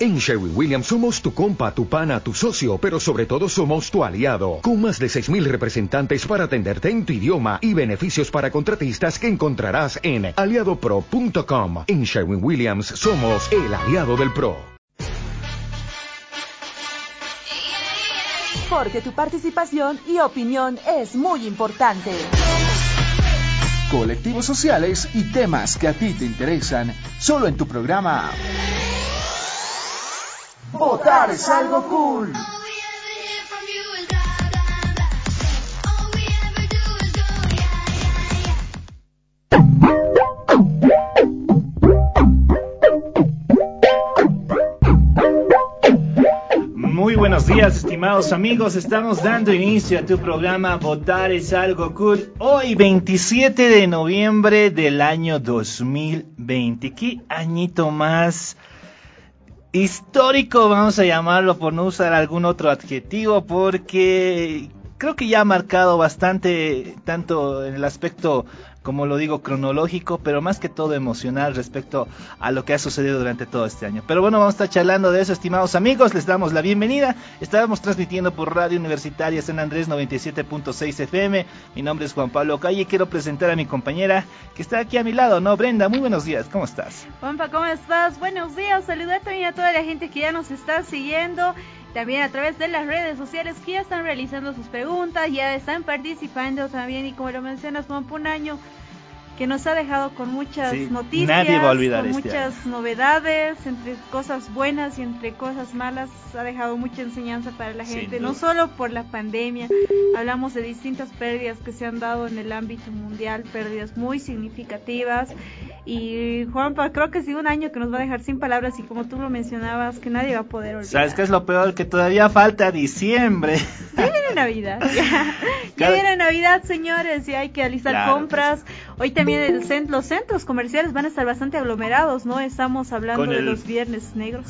En Sherwin Williams somos tu compa, tu pana, tu socio, pero sobre todo somos tu aliado, con más de 6.000 representantes para atenderte en tu idioma y beneficios para contratistas que encontrarás en aliadopro.com. En Sherwin Williams somos el aliado del PRO. Porque tu participación y opinión es muy importante. Colectivos sociales y temas que a ti te interesan, solo en tu programa Votar es algo cool. Muy buenos días, estimados amigos. Estamos dando inicio a tu programa Votar es algo cool. Hoy, 27 de noviembre del año 2020. ¿Qué añito más? Histórico, vamos a llamarlo por no usar algún otro adjetivo, porque creo que ya ha marcado bastante, tanto en el aspecto como lo digo, cronológico, pero más que todo emocional respecto a lo que ha sucedido durante todo este año. Pero bueno, vamos a estar charlando de eso, estimados amigos, les damos la bienvenida. Estábamos transmitiendo por Radio Universitaria San Andrés 97.6 FM. Mi nombre es Juan Pablo Calle, quiero presentar a mi compañera que está aquí a mi lado, ¿no? Brenda, muy buenos días, ¿cómo estás? Juanpa, ¿cómo estás? Buenos días, saludar también a toda la gente que ya nos está siguiendo también a través de las redes sociales que ya están realizando sus preguntas, ya están participando también y como lo mencionas Juan un año que nos ha dejado con muchas noticias, con este muchas novedades, entre cosas buenas y entre cosas malas, ha dejado mucha enseñanza para la gente, no solo por la pandemia, hablamos de distintas pérdidas que se han dado en el ámbito mundial, pérdidas muy significativas y Juanpa, creo que sí un año que nos va a dejar sin palabras y como tú lo mencionabas, que nadie va a poder olvidar. ¿Sabes qué es lo peor? Que todavía falta diciembre. Ya Navidad. Ya, viene Navidad, señores, y hay que realizar compras. Hoy también el los centros comerciales van a estar bastante aglomerados, ¿no? Estamos hablando de los viernes negros.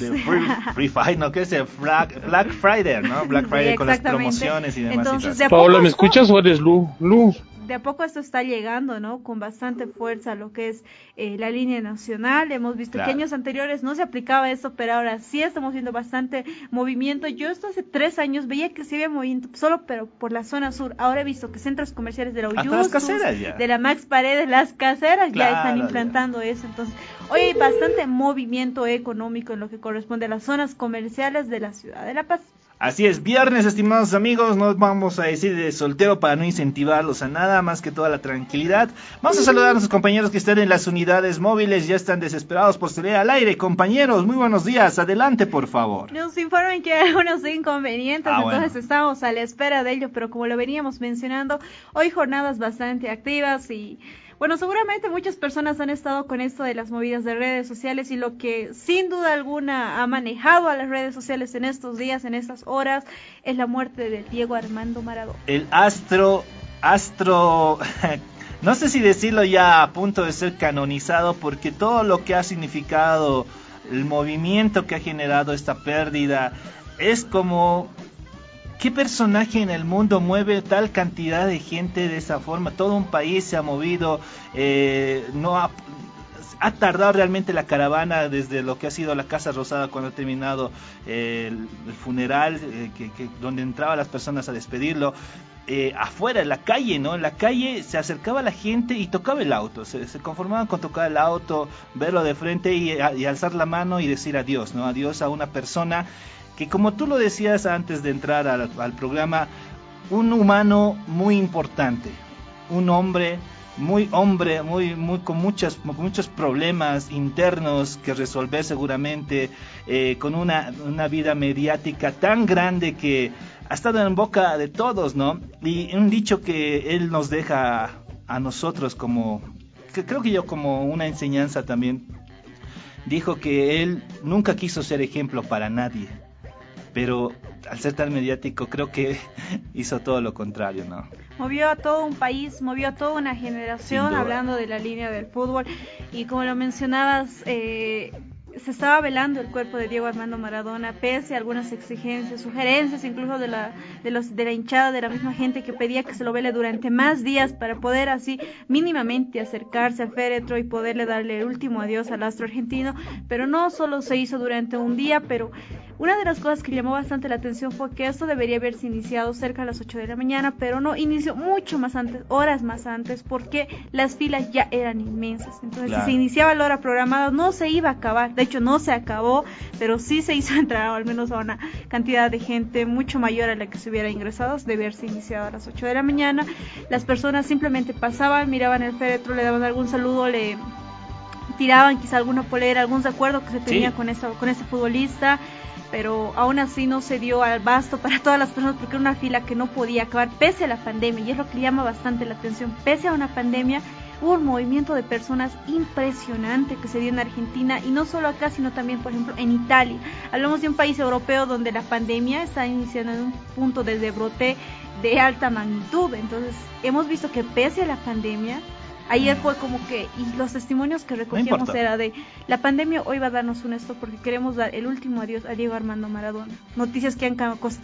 free, Friday, ¿no? ¿Qué es el Black, Black Friday, ¿no? Black Friday con las promociones y demás. Entonces, Paola, ¿me escuchas o eres Lu? Lu de a poco esto está llegando, ¿no? Con bastante fuerza lo que es eh, la línea nacional. Hemos visto que años anteriores no se aplicaba eso, pero ahora sí estamos viendo bastante movimiento. Yo esto hace tres años veía que se había movimiento solo, pero por la zona sur. Ahora he visto que centros comerciales de la Uyus, de la Max Paredes, las caseras ya están implantando eso. Entonces, hoy hay bastante movimiento económico en lo que corresponde a las zonas comerciales de la ciudad de La Paz. Así es, viernes, estimados amigos, no vamos a decir de soltero para no incentivarlos a nada, más que toda la tranquilidad. Vamos a saludar a nuestros compañeros que están en las unidades móviles, ya están desesperados por salir al aire. Compañeros, muy buenos días, adelante por favor. Nos informan que hay algunos inconvenientes, ah, entonces estamos a la espera de ello, pero como lo veníamos mencionando, hoy jornadas bastante activas y bueno, seguramente muchas personas han estado con esto de las movidas de redes sociales y lo que sin duda alguna ha manejado a las redes sociales en estos días, en estas horas, es la muerte de Diego Armando Maradona. El astro, astro, no sé si decirlo ya a punto de ser canonizado porque todo lo que ha significado el movimiento que ha generado esta pérdida es como ¿Qué personaje en el mundo mueve tal cantidad de gente de esa forma? Todo un país se ha movido, eh, no ha, tardado realmente la caravana desde lo que ha sido la Casa Rosada cuando ha terminado eh, el, funeral, eh, que, donde entraban las personas a despedirlo. afuera, en la calle, ¿no? En la calle se acercaba la gente y tocaba el auto. Se, conformaban con tocar el auto, verlo de frente y, y alzar la mano y decir adiós, ¿no? Adiós a una persona que como tú lo decías antes de entrar al, programa, un humano muy importante, un hombre muy hombre, muy, con muchas, muchos problemas internos que resolver seguramente, eh, con una, una, vida mediática tan grande que ha estado en boca de todos, ¿no? Y un dicho que él nos deja a nosotros como, que creo que yo como una enseñanza también, dijo que él nunca quiso ser ejemplo para nadie pero al ser tan mediático creo que hizo todo lo contrario, ¿no? Movió a todo un país, movió a toda una generación hablando de la línea del fútbol y como lo mencionabas, eh, se estaba velando el cuerpo de Diego Armando Maradona, pese a algunas exigencias, sugerencias incluso de la, de, los, de la hinchada, de la misma gente que pedía que se lo vele durante más días para poder así mínimamente acercarse al féretro y poderle darle el último adiós al astro argentino, pero no solo se hizo durante un día, pero una de las cosas que llamó bastante la atención fue que esto debería haberse iniciado cerca a las 8 de la mañana, pero no inició mucho más antes, horas más antes, porque las filas ya eran inmensas. Entonces, si se iniciaba la hora programada, no se iba a acabar. De hecho, no se acabó, pero sí se hizo entrar al menos a una cantidad de gente mucho mayor a la que se hubiera ingresado. Debe haberse iniciado a las 8 de la mañana. Las personas simplemente pasaban, miraban el féretro, le daban algún saludo, le tiraban quizá alguna polera, algún recuerdo que se tenía con, esta, con este futbolista pero aún así no se dio al basto para todas las personas porque era una fila que no podía acabar pese a la pandemia y es lo que llama bastante la atención, pese a una pandemia un movimiento de personas impresionante que se dio en Argentina y no solo acá, sino también, por ejemplo, en Italia. Hablamos de un país europeo donde la pandemia está iniciando en un punto de brote de alta magnitud. Entonces, hemos visto que pese a la pandemia, Ayer fue como que, y los testimonios que recogíamos era de, la pandemia hoy va a darnos un esto porque queremos dar el último adiós a Diego Armando Maradona. Noticias que han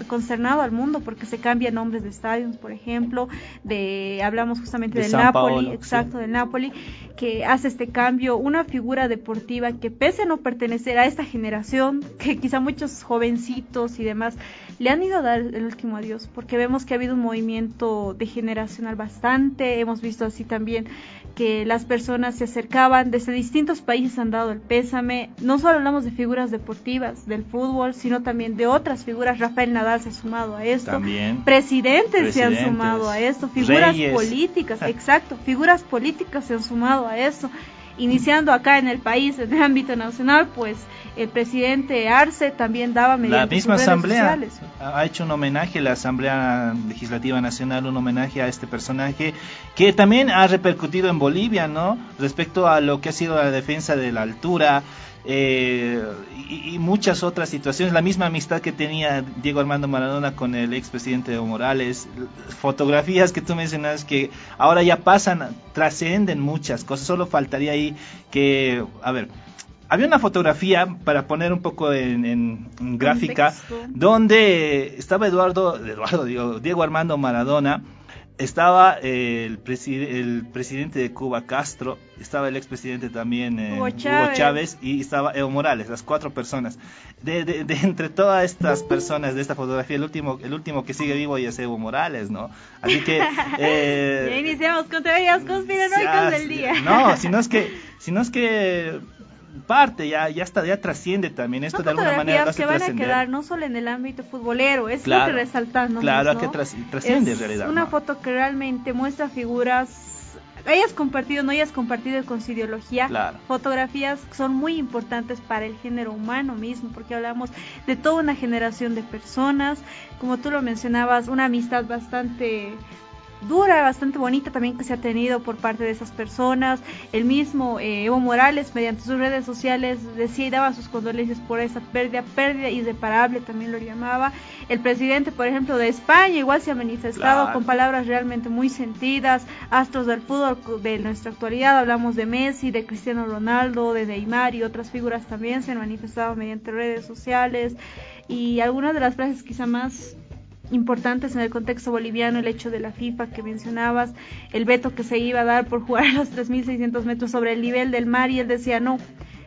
consternado al mundo porque se cambian nombres de estadios, por ejemplo, de, hablamos justamente del Napoli, exacto, del Napoli, que hace este cambio, una figura deportiva que pese a no pertenecer a esta generación, que quizá muchos jovencitos y demás le han ido a dar el último adiós, porque vemos que ha habido un movimiento de generacional bastante, hemos visto así también que las personas se acercaban, desde distintos países han dado el pésame. No solo hablamos de figuras deportivas, del fútbol, sino también de otras figuras. Rafael Nadal se ha sumado a esto. También. Presidentes, se han sumado a esto. Figuras políticas, exacto. Figuras políticas se han sumado a esto. Iniciando acá en el país, en el ámbito nacional, pues el presidente Arce también daba mediante La misma asamblea ha hecho un homenaje, la Asamblea Legislativa Nacional, un homenaje a este personaje que también ha repercutido en Bolivia, ¿no? Respecto a lo que ha sido la defensa de la altura, eh, y, muchas otras situaciones. La misma amistad que tenía Diego Armando Maradona con el expresidente Evo Morales, fotografías que tú mencionas que ahora ya pasan, trascenden muchas cosas. Solo faltaría ahí que, a ver, había una fotografía para poner un poco en, gráfica donde estaba Eduardo, Eduardo digo, Diego Armando Maradona, estaba el, el presidente de Cuba Castro, estaba el expresidente también eh, Hugo, Chávez. y estaba Evo Morales, las cuatro personas. De, de, entre todas estas personas de esta fotografía, el último, el último que sigue vivo es Evo Morales, ¿no? Así que... Eh, ya iniciamos con teorías conspiranoicas del día. No, sino es que, sino es que parte, ya, ya está, ya trasciende también. Esto de alguna manera que van a quedar no solo en el ámbito futbolero, es lo que resaltando. Claro, que trasciende en realidad. Una foto que realmente muestra figuras hayas compartido no hayas compartido con su ideología, fotografías son muy importantes para el género humano mismo, porque hablamos de toda una generación de personas, como tú lo mencionabas, una amistad bastante dura, bastante bonita también que se ha tenido por parte de esas personas. El mismo eh, Evo Morales, mediante sus redes sociales, decía y daba sus condolencias por esa pérdida, pérdida irreparable también lo llamaba. El presidente, por ejemplo, de España igual se ha manifestado con palabras realmente muy sentidas. Astros del fútbol de nuestra actualidad, hablamos de Messi, de Cristiano Ronaldo, de Neymar y otras figuras también se han manifestado mediante redes sociales. Y algunas de las frases quizá más importantes en el contexto boliviano, el hecho de la FIFA que mencionabas, el veto que se iba a dar por jugar a los 3.600 metros sobre el nivel del mar y él decía, no,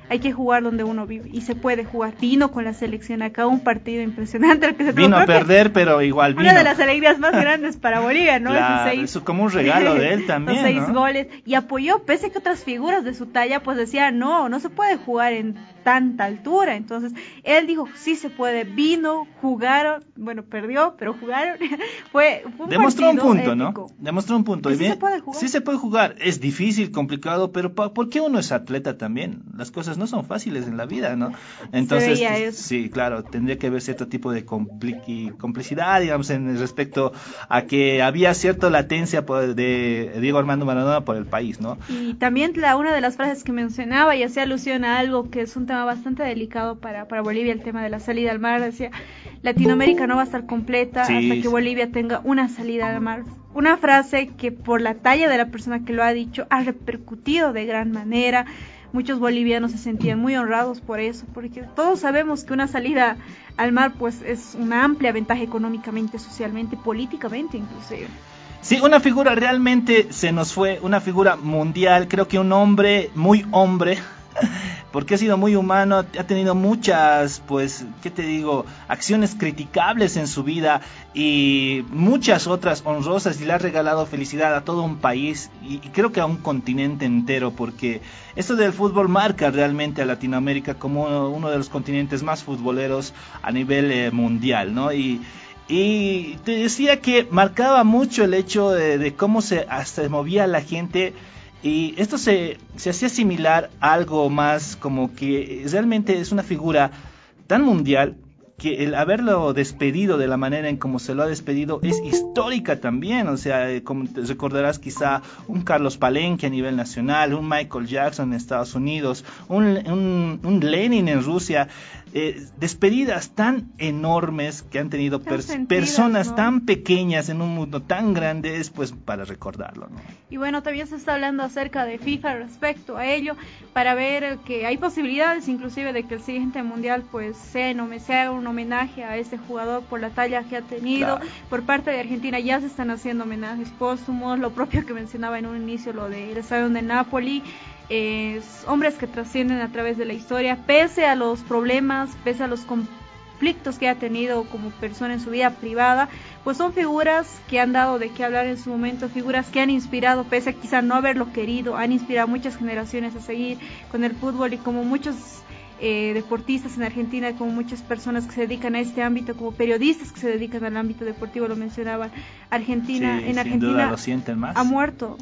hay que jugar donde uno vive y se puede jugar. Vino con la selección acá, un partido impresionante el que se Vino a perder, pero igual vino. Una de las alegrías más grandes para Bolivia, ¿no? Claro, como un regalo de él también. Los seis goles y apoyó, pese a que otras figuras de su talla pues decían, no, no se puede jugar en tanta altura. Entonces, él dijo, sí se puede, vino, jugaron, bueno, perdió, pero jugaron. fue, un Demostró un punto, ¿no? Demostró un punto. sí se puede jugar. Sí se puede jugar. Es difícil, complicado, pero ¿por qué uno es atleta también? Las cosas no son fáciles en la vida, ¿no? Entonces, sí, claro, tendría que haber cierto tipo de complicidad, digamos, en respecto a que había cierta latencia de Diego Armando Maradona por el país, ¿no? Y también la, una de las frases que mencionaba y hacía alusión a algo que es un tema bastante delicado para, para Bolivia, el tema de la salida al mar. Decía, Latinoamérica no va a estar completa hasta que Bolivia tenga una salida al mar. Una frase que por la talla de la persona que lo ha dicho ha repercutido de gran manera. muchos bolivianos se sentían muy honrados por eso, porque todos sabemos que una salida al mar pues es una amplia ventaja económicamente, socialmente, políticamente inclusive. Sí, una figura realmente se nos fue, una figura mundial, creo que un hombre, muy hombre, porque ha sido muy humano, ha tenido muchas, pues, ¿qué te digo?, acciones criticables en su vida y muchas otras honrosas y le ha regalado felicidad a todo un país y, creo que a un continente entero, porque esto del fútbol marca realmente a Latinoamérica como uno, de los continentes más futboleros a nivel eh, mundial, ¿no? Y, te decía que marcaba mucho el hecho de, cómo se movía la gente y esto se, se hacía similar a algo más como que realmente es una figura tan mundial que el haberlo despedido de la manera en como se lo ha despedido es histórica también, o sea, eh, como te recordarás quizá un Carlos Palenque a nivel nacional, un Michael Jackson en Estados Unidos, un, un, un Lenin en Rusia, eh, despedidas tan enormes que han tenido personas tan pequeñas en un mundo tan grande es pues para recordarlo. ¿no? Y bueno, también se está hablando acerca de FIFA respecto a ello, para ver que hay posibilidades inclusive de que el siguiente mundial pues sea, sea un homenaje a este jugador por la talla que ha tenido. Por parte de Argentina ya se están haciendo homenajes póstumos, lo propio que mencionaba en un inicio, lo del estadio de Napoli hombres que trascienden a través de la historia, pese a los problemas, pese a los conflictos que ha tenido como persona en su vida privada, pues son figuras que han dado de qué hablar en su momento, figuras que han inspirado, pese a quizá no haberlo querido, han inspirado a muchas generaciones a seguir con el fútbol y como muchos eh, deportistas en Argentina, como muchas personas que se dedican a este ámbito, como periodistas que se dedican al ámbito deportivo, lo mencionaban. Argentina, en Argentina ha muerto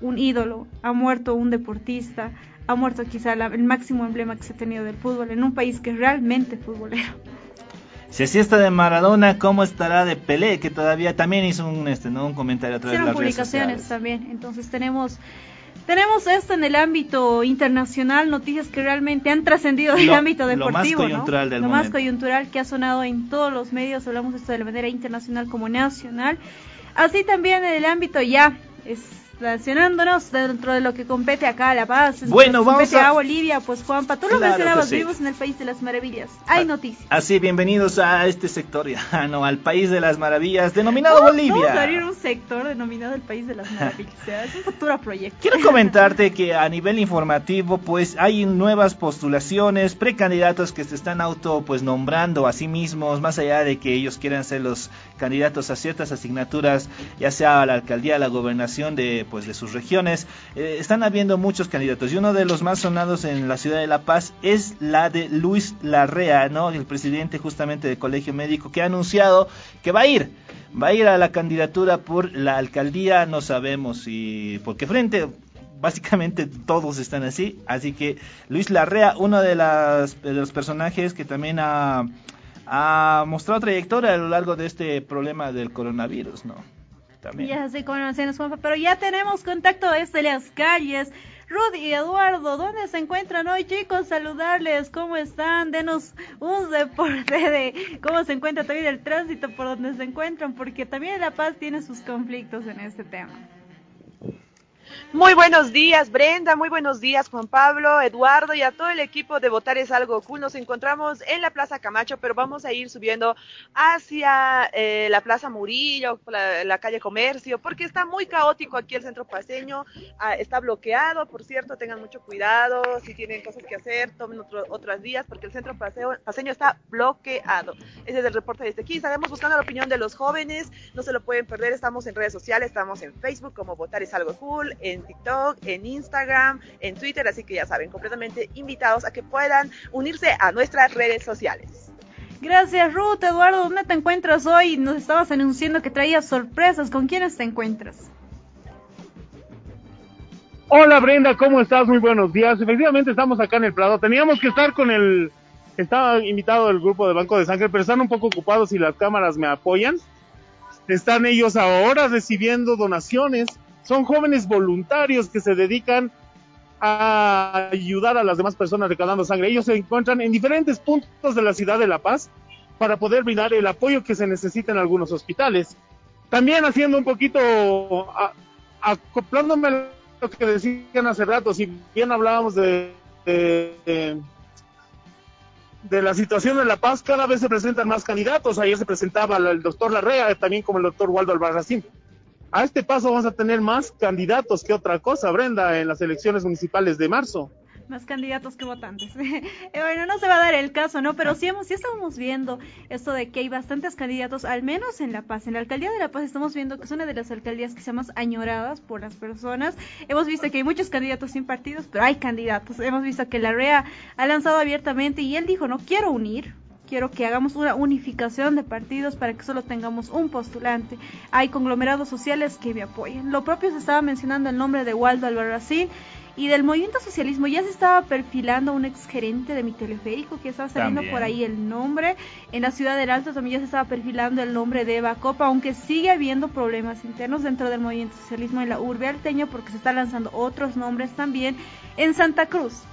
un ídolo, ha muerto un deportista, ha muerto quizá el máximo emblema que se ha tenido del fútbol en un país que es realmente futbolero. Si así está de Maradona, ¿cómo estará de Pelé? Que todavía también hizo un, este, ¿no? un comentario a través de las publicaciones también. Entonces tenemos tenemos esto en el ámbito internacional, noticias que realmente han trascendido del ámbito deportivo, lo más coyuntural Lo más coyuntural que ha sonado en todos los medios, hablamos esto de la manera internacional como nacional. Así también en el ámbito ya es relacionándonos dentro de lo que compete acá a La Paz, bueno, vamos a... Bolivia, pues Juanpa, tú lo mencionabas, vivimos en el País de las Maravillas, hay ah, noticias. Así, bienvenidos a este sector, ya, no, al País de las Maravillas, denominado Bolivia. Vamos a abrir un sector denominado el País de las Maravillas, es un futuro proyecto. Quiero comentarte que a nivel informativo, pues hay nuevas postulaciones, precandidatos que se están auto, pues nombrando a sí mismos, más allá de que ellos quieran ser los candidatos a ciertas asignaturas, ya sea a la alcaldía, a la gobernación de pues de sus regiones. Eh, están habiendo muchos candidatos y uno de los más sonados en la ciudad de La Paz es la de Luis Larrea, ¿no? El presidente justamente del Colegio Médico que ha anunciado que va a ir, va a ir a la candidatura por la alcaldía, no sabemos si porque frente básicamente todos están así, así que Luis Larrea, uno de, las, los personajes que también ha mostrado trayectoria a lo largo de este problema del coronavirus, ¿no? Ya se conocen, pero ya tenemos contacto desde las calles. Rudy y Eduardo, ¿dónde se encuentran hoy, chicos? Saludarles, ¿cómo están? Denos un reporte de cómo se encuentra todavía el tránsito por donde se encuentran, porque también La Paz tiene sus conflictos en este tema. Muy buenos días, Brenda. Muy buenos días, Juan Pablo, Eduardo y a todo el equipo de Votar es algo cool. Nos encontramos en la Plaza Camacho, pero vamos a ir subiendo hacia eh, la Plaza Murillo, la, calle Comercio, porque está muy caótico aquí el centro paseño. Ah, está bloqueado, por cierto, tengan mucho cuidado. Si tienen cosas que hacer, tomen otros días, porque el centro paseño está bloqueado. Ese es el reporte desde aquí. Estaremos buscando la opinión de los jóvenes. No se lo pueden perder. Estamos en redes sociales, estamos en Facebook como Votar es algo cool. En en TikTok, en Instagram, en Twitter, así que ya saben, completamente invitados a que puedan unirse a nuestras redes sociales. Gracias Ruth, Eduardo, ¿dónde te encuentras hoy? Nos estabas anunciando que traías sorpresas, ¿con quiénes te encuentras? Hola Brenda, ¿cómo estás? Muy buenos días. Efectivamente estamos acá en el Prado. Teníamos que estar con el... Estaba invitado el grupo de Banco de Sangre, pero están un poco ocupados y las cámaras me apoyan. Están ellos ahora recibiendo donaciones son jóvenes voluntarios que se dedican a ayudar a las demás personas recaudando sangre. Ellos se encuentran en diferentes puntos de la ciudad de La Paz para poder brindar el apoyo que se necesita en algunos hospitales. También haciendo un poquito, acoplándome a lo que decían hace rato, si bien hablábamos de, de, de la situación de La Paz, cada vez se presentan más candidatos. Ayer se presentaba el doctor Larrea, también como el doctor Waldo Albarracín. A este paso vamos a tener más candidatos que otra cosa, Brenda, en las elecciones municipales de marzo más candidatos que votantes. Eh, bueno, no se va a dar el caso, ¿no? Pero sí, hemos, sí estamos viendo esto de que hay bastantes candidatos, al menos en La Paz. En la alcaldía de La Paz estamos viendo que es una de las alcaldías que se más añoradas por las personas. Hemos visto que hay muchos candidatos sin partidos, pero hay candidatos. Hemos visto que la REA ha lanzado abiertamente y él dijo, no quiero unir, quiero que hagamos una unificación de partidos para que solo tengamos un postulante. Hay conglomerados sociales que me apoyen. Lo propio se estaba mencionando el nombre de Waldo Albarracín y del movimiento socialismo ya se estaba perfilando un exgerente de mi teleférico, que estaba saliendo por ahí el nombre. En la ciudad del Alto también ya se estaba perfilando el nombre de Eva Copa, aunque sigue habiendo problemas internos dentro del movimiento socialismo en la urbe alteña, porque se están lanzando otros nombres también en Santa Cruz.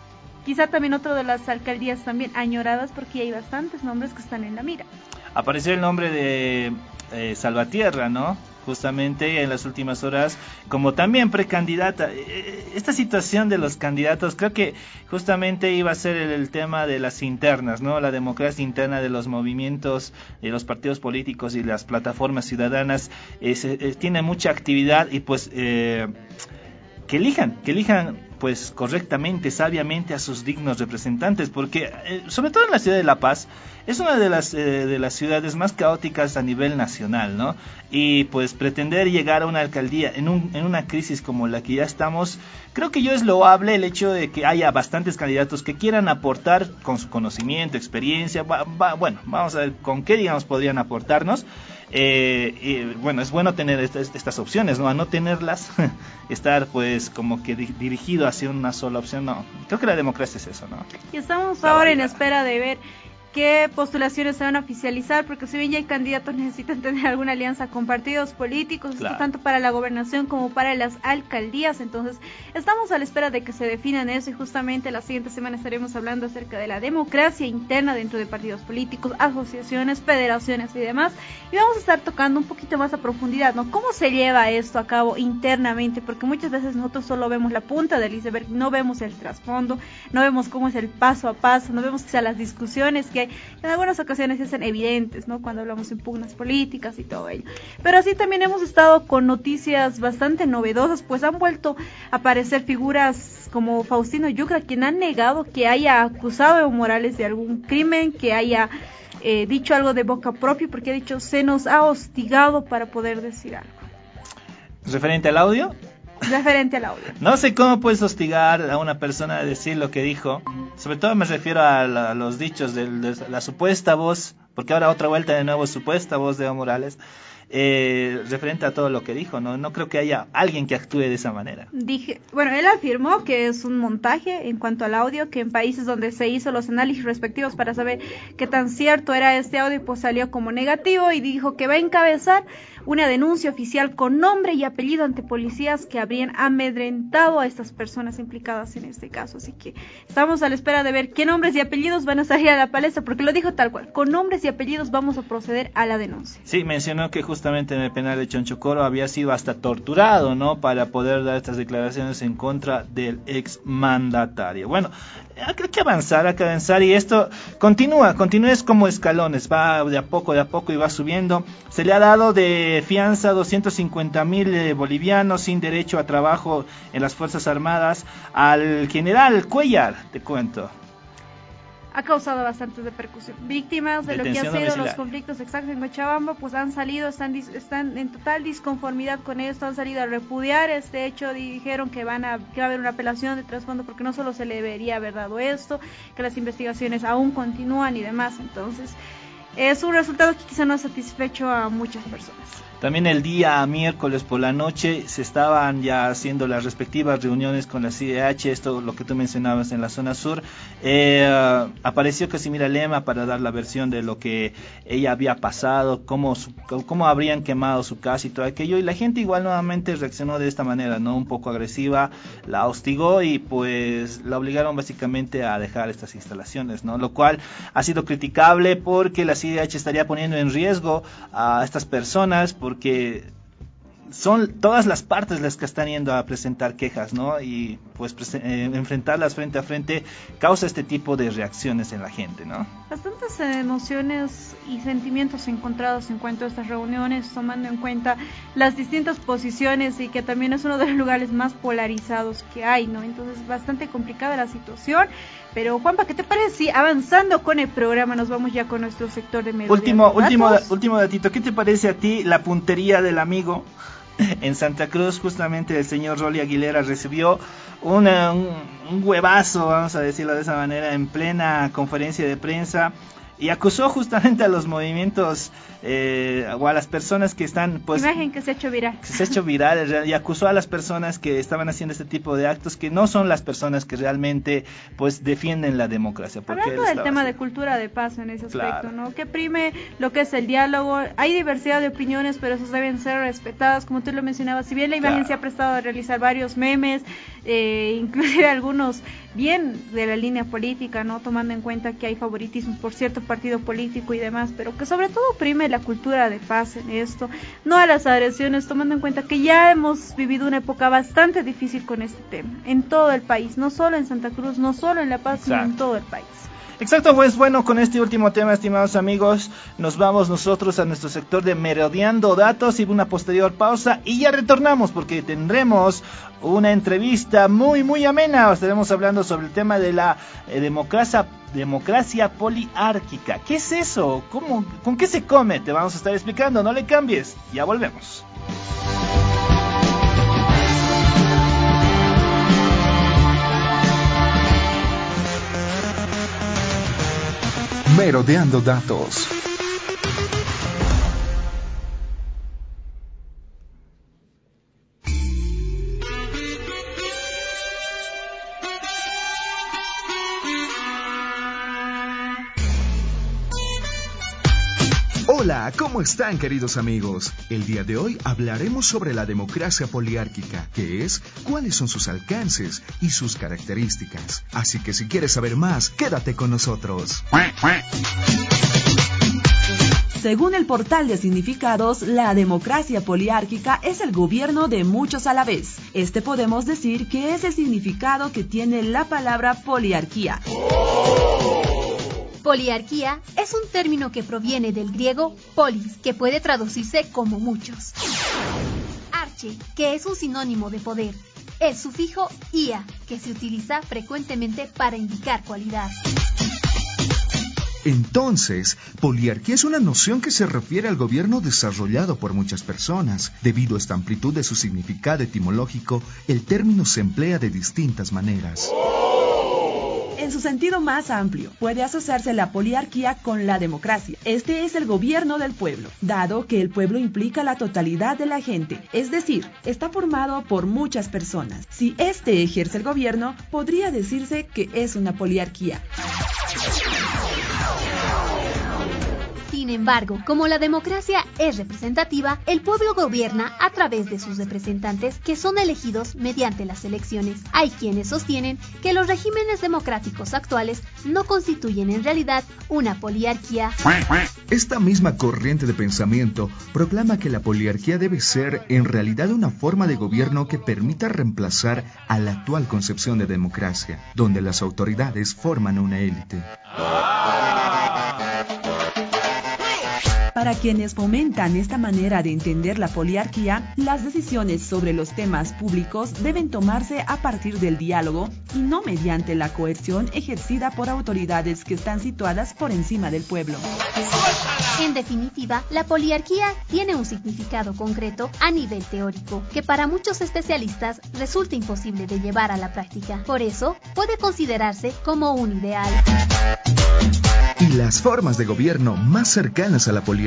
Quizá también otro de las alcaldías también añoradas, porque hay bastantes nombres que están en la mira. Apareció el nombre de eh, Salvatierra, ¿no? justamente en las últimas horas como también precandidata. Eh, eh, esta situación de los candidatos creo que justamente iba a ser el, tema de las internas, ¿no? La democracia interna de los movimientos, de los partidos políticos y las plataformas ciudadanas eh, tiene mucha actividad y pues que elijan, que elijan pues correctamente, sabiamente a sus dignos representantes, porque sobre todo en la ciudad de La Paz, es una de las, eh, de las ciudades más caóticas a nivel nacional, ¿no? Y pues pretender llegar a una alcaldía en, un, en una crisis como la que ya estamos, creo que yo es loable el hecho de que haya bastantes candidatos que quieran aportar con su conocimiento, experiencia, bueno, vamos a ver con qué, digamos, podrían aportarnos. Eh, y, bueno, es bueno tener estas, estas, opciones, ¿no? A no tenerlas, estar pues como que dirigido hacia una sola opción, no. Creo que la democracia es eso, ¿no? Y estamos ahora en espera de ver qué postulaciones se van a oficializar, porque si bien ya hay candidatos necesitan tener alguna alianza con partidos políticos, tanto para la gobernación como para las alcaldías, entonces estamos a la espera de que se definan eso y justamente la siguiente semana estaremos hablando acerca de la democracia interna dentro de partidos políticos, asociaciones, federaciones y demás, y vamos a estar tocando un poquito más a profundidad, ¿no? ¿Cómo se lleva esto a cabo internamente? Porque muchas veces nosotros solo vemos la punta del iceberg, no vemos el trasfondo, no vemos cómo es el paso a paso, no vemos quizá las discusiones que en algunas ocasiones se hacen evidentes, ¿no? Cuando hablamos en pugnas políticas y todo ello. Pero así también hemos estado con noticias bastante novedosas, pues han vuelto a aparecer figuras como Faustino Yucra, quien ha negado que haya acusado a Evo Morales de algún crimen, que haya eh, dicho algo de boca propia, porque ha dicho se nos ha hostigado para poder decir algo. ¿Referente al audio? Referente al audio. No sé cómo puedes hostigar a una persona a decir lo que dijo. Sobre todo me refiero a, los dichos de, la supuesta voz, porque ahora otra vuelta de nuevo supuesta voz de Evo Morales. Eh, referente a todo lo que dijo, ¿no? No creo que haya alguien que actúe de esa manera. Dije, bueno, él afirmó que es un montaje en cuanto al audio, que en países donde se hizo los análisis respectivos para saber qué tan cierto era este audio, pues salió como negativo y dijo que va a encabezar una denuncia oficial con nombre y apellido ante policías que habrían amedrentado a estas personas implicadas en este caso. Así que estamos a la espera de ver qué nombres y apellidos van a salir a la palestra, porque lo dijo tal cual, con nombres y apellidos vamos a proceder a la denuncia. Sí, mencionó que justamente en el penal de Chonchocoro había sido hasta torturado, ¿no? Para poder dar estas declaraciones en contra del ex mandatario. Bueno, hay que avanzar, hay que avanzar y esto continúa, continúa es como escalones, va de a poco, de a poco y va subiendo. Se le ha dado de fianza 250 mil eh, bolivianos sin derecho a trabajo en las Fuerzas Armadas al general Cuellar, te cuento ha causado bastante repercusión. Víctimas de lo que han sido los conflictos exactos en Cochabamba, pues han salido, están, están en total disconformidad con esto, han salido a repudiar este hecho, dijeron que van a, que va a haber una apelación de trasfondo porque no solo se le debería haber dado esto, que las investigaciones aún continúan y demás. Entonces, es un resultado que quizá no ha satisfecho a muchas personas. También el día miércoles por la noche se estaban ya haciendo las respectivas reuniones con la CIDH, esto lo que tú mencionabas en la zona sur. Eh, apareció Casimira Lema para dar la versión de lo que ella había pasado, cómo, cómo habrían quemado su casa y todo aquello. Y la gente igual nuevamente reaccionó de esta manera, ¿no? Un poco agresiva, la hostigó y pues la obligaron básicamente a dejar estas instalaciones, ¿no? Lo cual ha sido criticable porque la CIDH estaría poniendo en riesgo a estas personas porque son todas las partes las que están yendo a presentar quejas, ¿no? Y pues eh, enfrentarlas frente a frente causa este tipo de reacciones en la gente, ¿no? Bastantes emociones y sentimientos encontrados en cuanto a estas reuniones, tomando en cuenta las distintas posiciones y que también es uno de los lugares más polarizados que hay, ¿no? Entonces, bastante complicada la situación. Pero Juanpa, ¿qué te parece si avanzando con el programa nos vamos ya con nuestro sector de medios? Último, último, último datito, ¿qué te parece a ti la puntería del amigo? en Santa Cruz justamente el señor Rolly Aguilera recibió un, un, huevazo, vamos a decirlo de esa manera, en plena conferencia de prensa y acusó justamente a los movimientos eh, o a las personas que están pues imagen que se ha hecho viral. se ha hecho viral y acusó a las personas que estaban haciendo este tipo de actos que no son las personas que realmente pues defienden la democracia hablando del tema de cultura de paz en ese aspecto no que prime lo que es el diálogo hay diversidad de opiniones pero esos deben ser respetadas como tú lo mencionabas. Si bien la imagen se ha prestado a realizar varios memes eh, inclusive algunos bien de la línea política no tomando en cuenta que hay favoritismos por cierto partido político y demás, pero que sobre todo prime la cultura de paz en esto, no a las agresiones, tomando en cuenta que ya hemos vivido una época bastante difícil con este tema, en todo el país, no solo en Santa Cruz, no solo en La Paz, sino en todo el país. Exacto, pues bueno, con este último tema, estimados amigos, nos vamos nosotros a nuestro sector de merodeando datos y una posterior pausa y ya retornamos porque tendremos una entrevista muy, muy amena. Estaremos hablando sobre el tema de la eh, democracia, democracia poliárquica. ¿Qué es eso? ¿Cómo, ¿Con qué se come? Te vamos a estar explicando, no le cambies. Ya volvemos. Merodeando datos. Hola, ¿cómo están queridos amigos? El día de hoy hablaremos sobre la democracia poliárquica, qué es, cuáles son sus alcances y sus características. Así que si quieres saber más, quédate con nosotros. Según el portal de significados, la democracia poliárquica es el gobierno de muchos a la vez. Este podemos decir que es el significado que tiene la palabra poliarquía. Poliarquía es un término que proviene del griego polis, que puede traducirse como muchos. Arche, que es un sinónimo de poder. El sufijo ia, que se utiliza frecuentemente para indicar cualidad. Entonces, poliarquía es una noción que se refiere al gobierno desarrollado por muchas personas. Debido a esta amplitud de su significado etimológico, el término se emplea de distintas maneras. En su sentido más amplio, puede asociarse la poliarquía con la democracia. Este es el gobierno del pueblo, dado que el pueblo implica la totalidad de la gente, es decir, está formado por muchas personas. Si éste ejerce el gobierno, podría decirse que es una poliarquía. Embargo, como la democracia es representativa, el pueblo gobierna a través de sus representantes que son elegidos mediante las elecciones. Hay quienes sostienen que los regímenes democráticos actuales no constituyen en realidad una poliarquía. Esta misma corriente de pensamiento proclama que la poliarquía debe ser en realidad una forma de gobierno que permita reemplazar a la actual concepción de democracia, donde las autoridades forman una élite. Para quienes fomentan esta manera de entender la poliarquía, las decisiones sobre los temas públicos deben tomarse a partir del diálogo y no mediante la coerción ejercida por autoridades que están situadas por encima del pueblo. En definitiva, la poliarquía tiene un significado concreto a nivel teórico, que para muchos especialistas resulta imposible de llevar a la práctica. Por eso, puede considerarse como un ideal. Y las formas de gobierno más cercanas a la poliarquía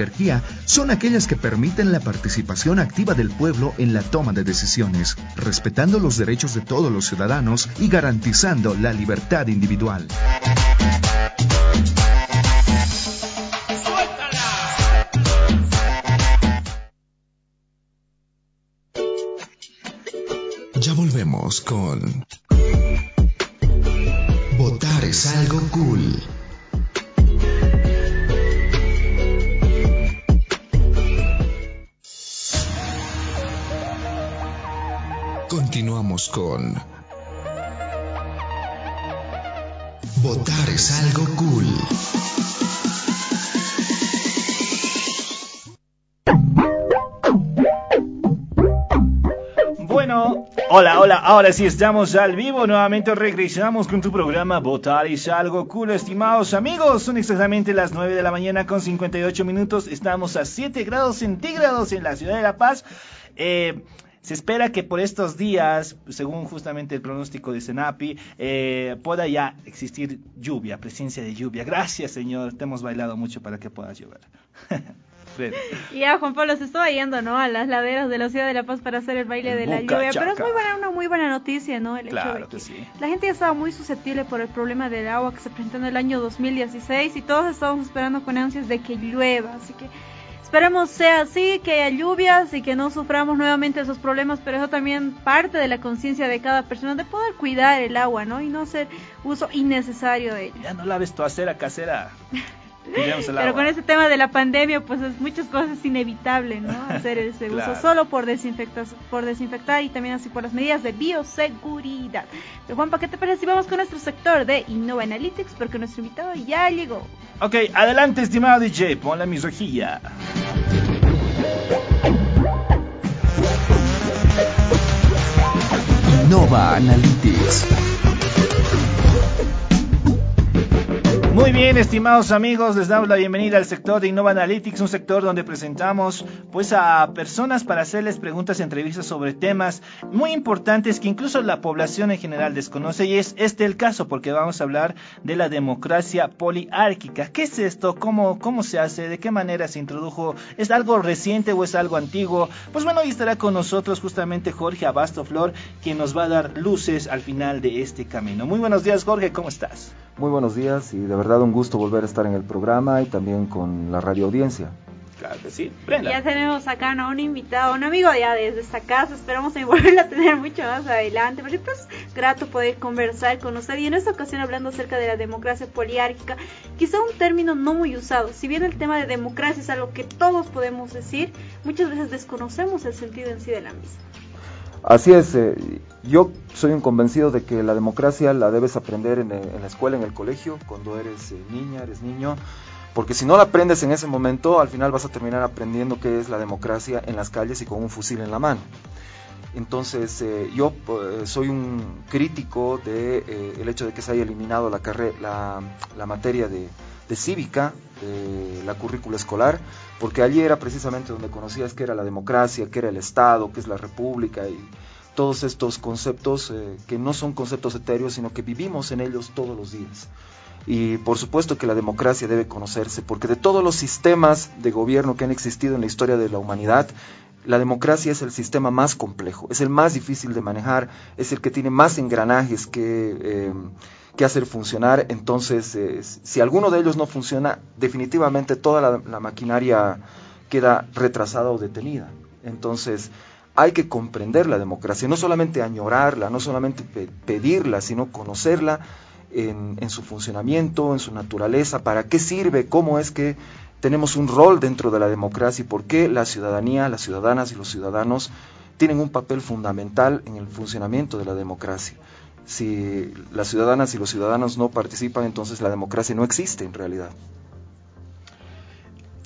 son aquellas que permiten la participación activa del pueblo en la toma de decisiones, respetando los derechos de todos los ciudadanos y garantizando la libertad individual. Ya volvemos con... Votar es algo cool. Continuamos con Votar es algo cool. Bueno, hola, hola, ahora sí estamos al vivo, nuevamente regresamos con tu programa Votar es algo cool, estimados amigos, son exactamente las 9 de la mañana con 58 minutos, estamos a 7 grados centígrados en la ciudad de La Paz. Eh, se espera que por estos días, según justamente el pronóstico de Senapi, eh, pueda ya existir lluvia, presencia de lluvia. Gracias, Señor. Te hemos bailado mucho para que pueda llover. y ya Juan Pablo se estaba yendo, ¿no? A las laderas de la ciudad de La Paz para hacer el baile de la lluvia. Pero es muy buena, una muy buena noticia, ¿no? El claro hecho que, sí. La gente ya estaba muy susceptible por el problema del agua que se presentó en el año 2016 y todos estábamos esperando con ansias de que llueva. Así que Esperemos sea así, que haya lluvias y que no suframos nuevamente esos problemas, pero eso también parte de la conciencia de cada persona de poder cuidar el agua, ¿no? Y no hacer uso innecesario de ella. Ya no laves tu acera casera. Pero con ese tema de la pandemia, pues es muchas cosas inevitable, ¿no? Hacer ese uso solo por desinfectar, por desinfectar y también así por las medidas de bioseguridad. Pero Juanpa, ¿qué te parece si vamos con nuestro sector de Innova Analytics? Porque nuestro invitado ya llegó. Ok, adelante, estimado DJ, ponle mi rejilla. Innova Analytics. Muy bien, estimados amigos, les damos la bienvenida al sector de Innova Analytics, un sector donde presentamos pues a personas para hacerles preguntas y entrevistas sobre temas muy importantes que incluso la población en general desconoce y es este el caso porque vamos a hablar de la democracia poliárquica. ¿Qué es esto? ¿Cómo, cómo se hace? ¿De qué manera se introdujo? ¿Es algo reciente o es algo antiguo? Pues bueno, hoy estará con nosotros justamente Jorge Abasto Flor, quien nos va a dar luces al final de este camino. Muy buenos días, Jorge, ¿cómo estás? Muy buenos días y de verdad un gusto volver a estar en el programa y también con la radio audiencia. Claro que sí. Ya tenemos acá a un invitado, un amigo ya desde esta casa, esperamos volverlo a tener mucho más adelante, porque pues grato poder conversar con usted y en esta ocasión hablando acerca de la democracia poliárquica, quizá un término no muy usado, si bien el tema de democracia es algo que todos podemos decir, muchas veces desconocemos el sentido en sí de la misma. Así es, eh, yo soy un convencido de que la democracia la debes aprender en, la escuela, en el colegio, cuando eres eh, niña, eres niño, porque si no la aprendes en ese momento, al final vas a terminar aprendiendo qué es la democracia en las calles y con un fusil en la mano. Entonces, eh, yo soy un crítico del de, el hecho de que se haya eliminado la, la, la materia de, de cívica de la currícula escolar, porque allí era precisamente donde conocías que era la democracia, que era el Estado, que es la República y todos estos conceptos eh, que no son conceptos etéreos, sino que vivimos en ellos todos los días. Y por supuesto que la democracia debe conocerse, porque de todos los sistemas de gobierno que han existido en la historia de la humanidad, la democracia es el sistema más complejo, es el más difícil de manejar, es el que tiene más engranajes que... Eh, que hacer funcionar. Entonces, eh, si alguno de ellos no funciona, definitivamente toda la, maquinaria queda retrasada o detenida. Entonces, hay que comprender la democracia, no solamente añorarla, no solamente pedirla, sino conocerla en, en, su funcionamiento, en su naturaleza, para qué sirve, cómo es que tenemos un rol dentro de la democracia y por qué la ciudadanía, las ciudadanas y los ciudadanos tienen un papel fundamental en el funcionamiento de la democracia si las ciudadanas y los ciudadanos no participan, entonces la democracia no existe en realidad.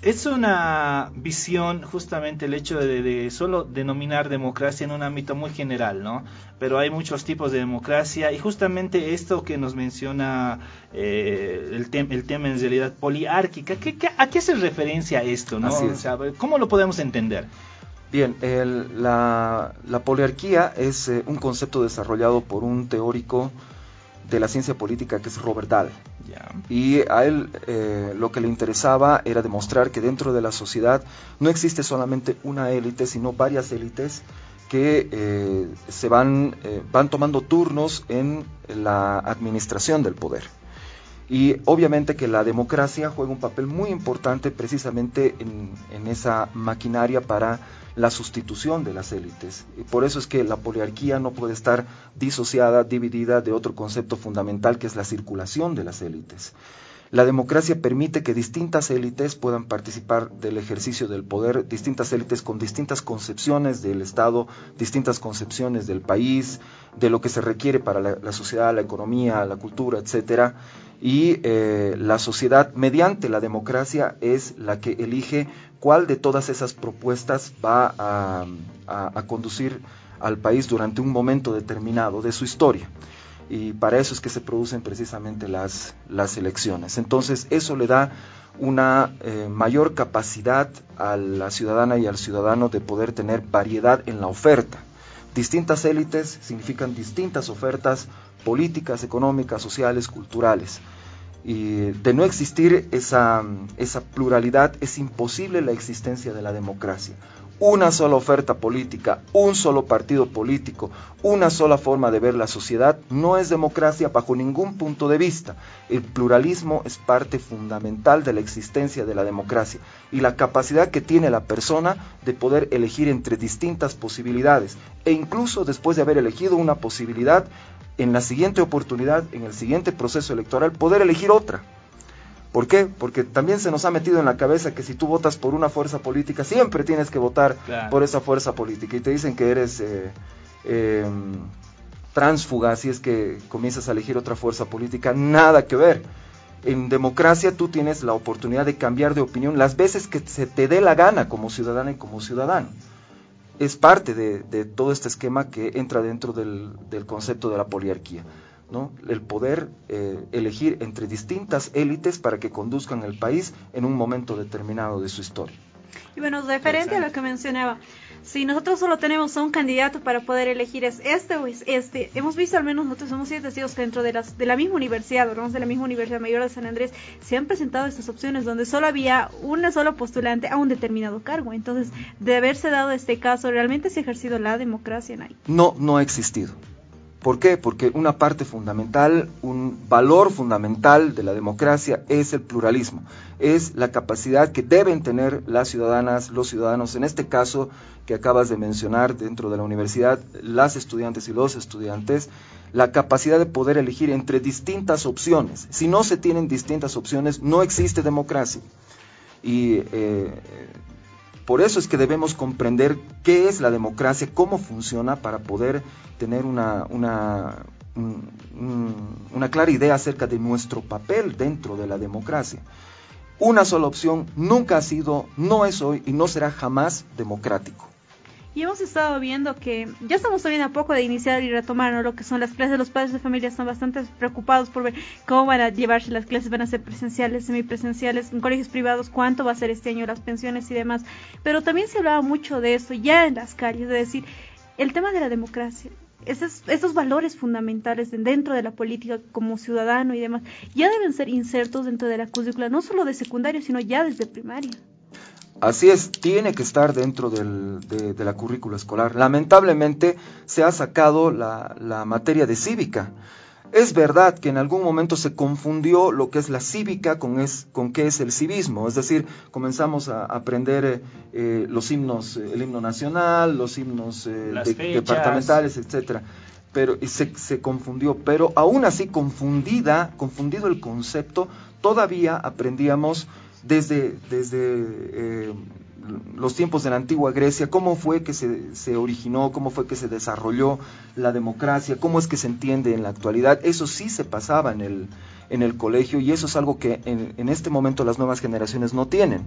Es una visión justamente el hecho de, solo denominar democracia en un ámbito muy general, ¿no? Pero hay muchos tipos de democracia y justamente esto que nos menciona eh, el, el, tema en realidad poliárquica, ¿qué, a qué hace referencia esto, no? ¿Cómo lo podemos entender? Bien, la, poliarquía es eh, un concepto desarrollado por un teórico de la ciencia política que es Robert Dahl. Y a él eh, lo que le interesaba era demostrar que dentro de la sociedad no existe solamente una élite, sino varias élites que eh, se van, van tomando turnos en la administración del poder. Y obviamente que la democracia juega un papel muy importante precisamente en, en esa maquinaria para la sustitución de las élites. Y por eso es que la poliarquía no puede estar disociada, dividida de otro concepto fundamental que es la circulación de las élites. La democracia permite que distintas élites puedan participar del ejercicio del poder, distintas élites con distintas concepciones del Estado, distintas concepciones del país, de lo que se requiere para la, sociedad, la economía, la cultura, etcétera. Y eh, la sociedad, mediante la democracia, es la que elige cuál de todas esas propuestas va a conducir al país durante un momento determinado de su historia y para eso es que se producen precisamente las, las elecciones. Entonces, eso le da una eh, mayor capacidad a la ciudadana y al ciudadano de poder tener variedad en la oferta. Distintas élites significan distintas ofertas políticas, económicas, sociales, culturales. Y de no existir esa, esa pluralidad es imposible la existencia de la democracia una sola oferta política, un solo partido político, una sola forma de ver la sociedad, no es democracia bajo ningún punto de vista. El pluralismo es parte fundamental de la existencia de la democracia y la capacidad que tiene la persona de poder elegir entre distintas posibilidades e incluso después de haber elegido una posibilidad, en la siguiente oportunidad, en el siguiente proceso electoral, poder elegir otra. ¿Por qué? Porque también se nos ha metido en la cabeza que si tú votas por una fuerza política, siempre tienes que votar por esa fuerza política. Y te dicen que eres eh, eh, transfuga si es que comienzas a elegir otra fuerza política. Nada que ver. En democracia tú tienes la oportunidad de cambiar de opinión las veces que se te dé la gana como ciudadana y como ciudadano. Es parte de, todo este esquema que entra dentro del concepto de la poliarquía el poder eh, elegir entre distintas élites para que conduzcan el país en un momento determinado de su historia. Y bueno, referente a lo que mencionaba, si nosotros solo tenemos un candidato para poder elegir es este o es este, hemos visto al menos nosotros somos siete testigos que dentro de, las, de la misma universidad, hablamos de la misma Universidad Mayor de San Andrés, se han presentado estas opciones donde solo había una sola postulante a un determinado cargo. Entonces, de haberse dado este caso, ¿realmente se ha ejercido la democracia en ahí? No, no ha existido. ¿Por qué? Porque una parte fundamental, un valor fundamental de la democracia es el pluralismo, es la capacidad que deben tener las ciudadanas, los ciudadanos, en este caso que acabas de mencionar dentro de la universidad, las estudiantes y los estudiantes, la capacidad de poder elegir entre distintas opciones. Si no se tienen distintas opciones, no existe democracia. Y eh, por eso es que debemos comprender qué es la democracia, cómo funciona para poder tener una, una, una clara idea acerca de nuestro papel dentro de la democracia. Una sola opción nunca ha sido, no es hoy y no será jamás democrático. Y hemos estado viendo que ya estamos también a poco de iniciar y retomar lo que son las clases. Los padres de familia están bastante preocupados por ver cómo van a llevarse las clases, van a ser presenciales, semipresenciales, en colegios privados, cuánto va a ser este año las pensiones y demás. Pero también se hablaba mucho de eso ya en las calles, es decir, el tema de la democracia. Esos, esos valores fundamentales dentro de la política como ciudadano y demás ya deben ser insertos dentro de la currícula, no solo de secundario, sino ya desde primaria. Así es, tiene que estar dentro de, la currícula escolar. Lamentablemente se ha sacado la, materia de cívica. Es verdad que en algún momento se confundió lo que es la cívica con, es, con qué es el civismo, es decir, comenzamos a aprender eh, los himnos, el himno nacional, los himnos eh, departamentales, etcétera pero se, se, confundió, pero aún así confundida, confundido el concepto, todavía aprendíamos desde, desde eh, los tiempos de la antigua Grecia, cómo fue que se, se, originó, cómo fue que se desarrolló la democracia, cómo es que se entiende en la actualidad. Eso sí se pasaba en el, en el colegio y eso es algo que en, en este momento las nuevas generaciones no tienen.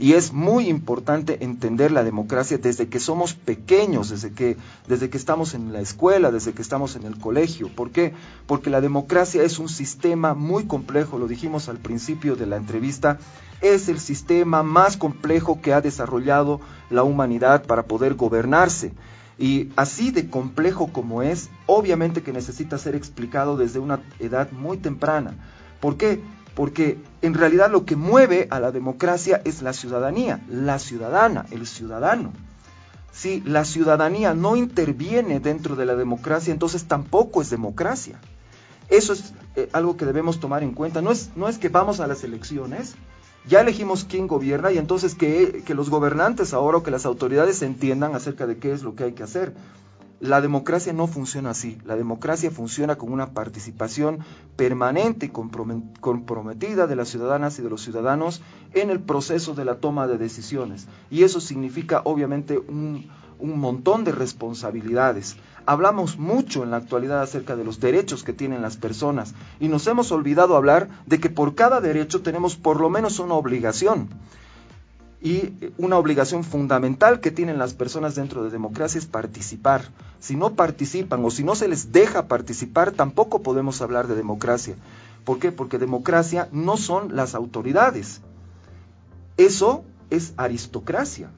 Y es muy importante entender la democracia desde que somos pequeños, desde que, desde que estamos en la escuela, desde que estamos en el colegio. ¿Por qué? Porque la democracia es un sistema muy complejo, lo dijimos al principio de la entrevista, es el sistema más complejo que ha desarrollado la humanidad para poder gobernarse. Y así de complejo como es, obviamente que necesita ser explicado desde una edad muy temprana. ¿Por qué? Porque en realidad lo que mueve a la democracia es la ciudadanía, la ciudadana, el ciudadano. Si la ciudadanía no interviene dentro de la democracia, entonces tampoco es democracia. Eso es eh, algo que debemos tomar en cuenta. No es, no es que vamos a las elecciones, ya elegimos quién gobierna y entonces que, que los gobernantes ahora o que las autoridades entiendan acerca de qué es lo que hay que hacer. La democracia no funciona así. La democracia funciona con una participación permanente y comprometida de las ciudadanas y de los ciudadanos en el proceso de la toma de decisiones. Y eso significa obviamente un, un montón de responsabilidades. Hablamos mucho en la actualidad acerca de los derechos que tienen las personas y nos hemos olvidado hablar de que por cada derecho tenemos por lo menos una obligación y una obligación fundamental que tienen las personas dentro de democracia es participar. Si no participan o si no se les deja participar, tampoco podemos hablar de democracia. ¿Por qué? Porque democracia no son las autoridades. Eso es aristocracia.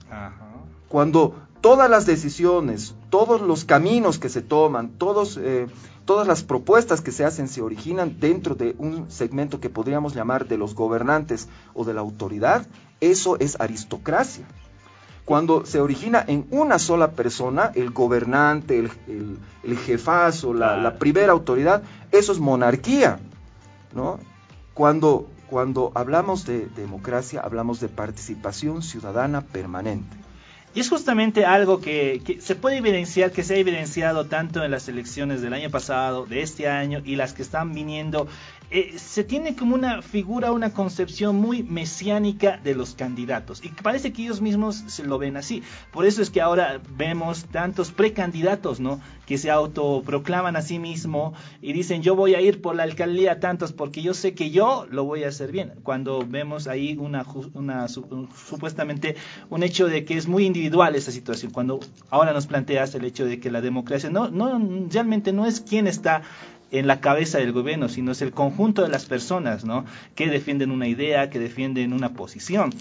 Cuando todas las decisiones, todos los caminos que se toman, todos, eh, todas las propuestas que se hacen se originan dentro de un segmento que podríamos llamar de los gobernantes o de la autoridad, eso es aristocracia. Cuando se origina en una sola persona, el gobernante, el, jefazo, la, primera autoridad, eso es monarquía. ¿no? Cuando, cuando hablamos de democracia, hablamos de participación ciudadana permanente. Y es justamente algo que, que, se puede evidenciar, que se ha evidenciado tanto en las elecciones del año pasado, de este año y las que están viniendo eh, se tiene como una figura, una concepción muy mesiánica de los candidatos y parece que ellos mismos se lo ven así. Por eso es que ahora vemos tantos precandidatos, ¿no? Que se autoproclaman a sí mismo y dicen yo voy a ir por la alcaldía tantos porque yo sé que yo lo voy a hacer bien. Cuando vemos ahí una, una supuestamente un hecho de que es muy individual esa situación. Cuando ahora nos planteas el hecho de que la democracia no, no realmente no es quien está en la cabeza del gobierno, sino es el conjunto de las personas, ¿no? Que defienden una idea, que defienden una posición.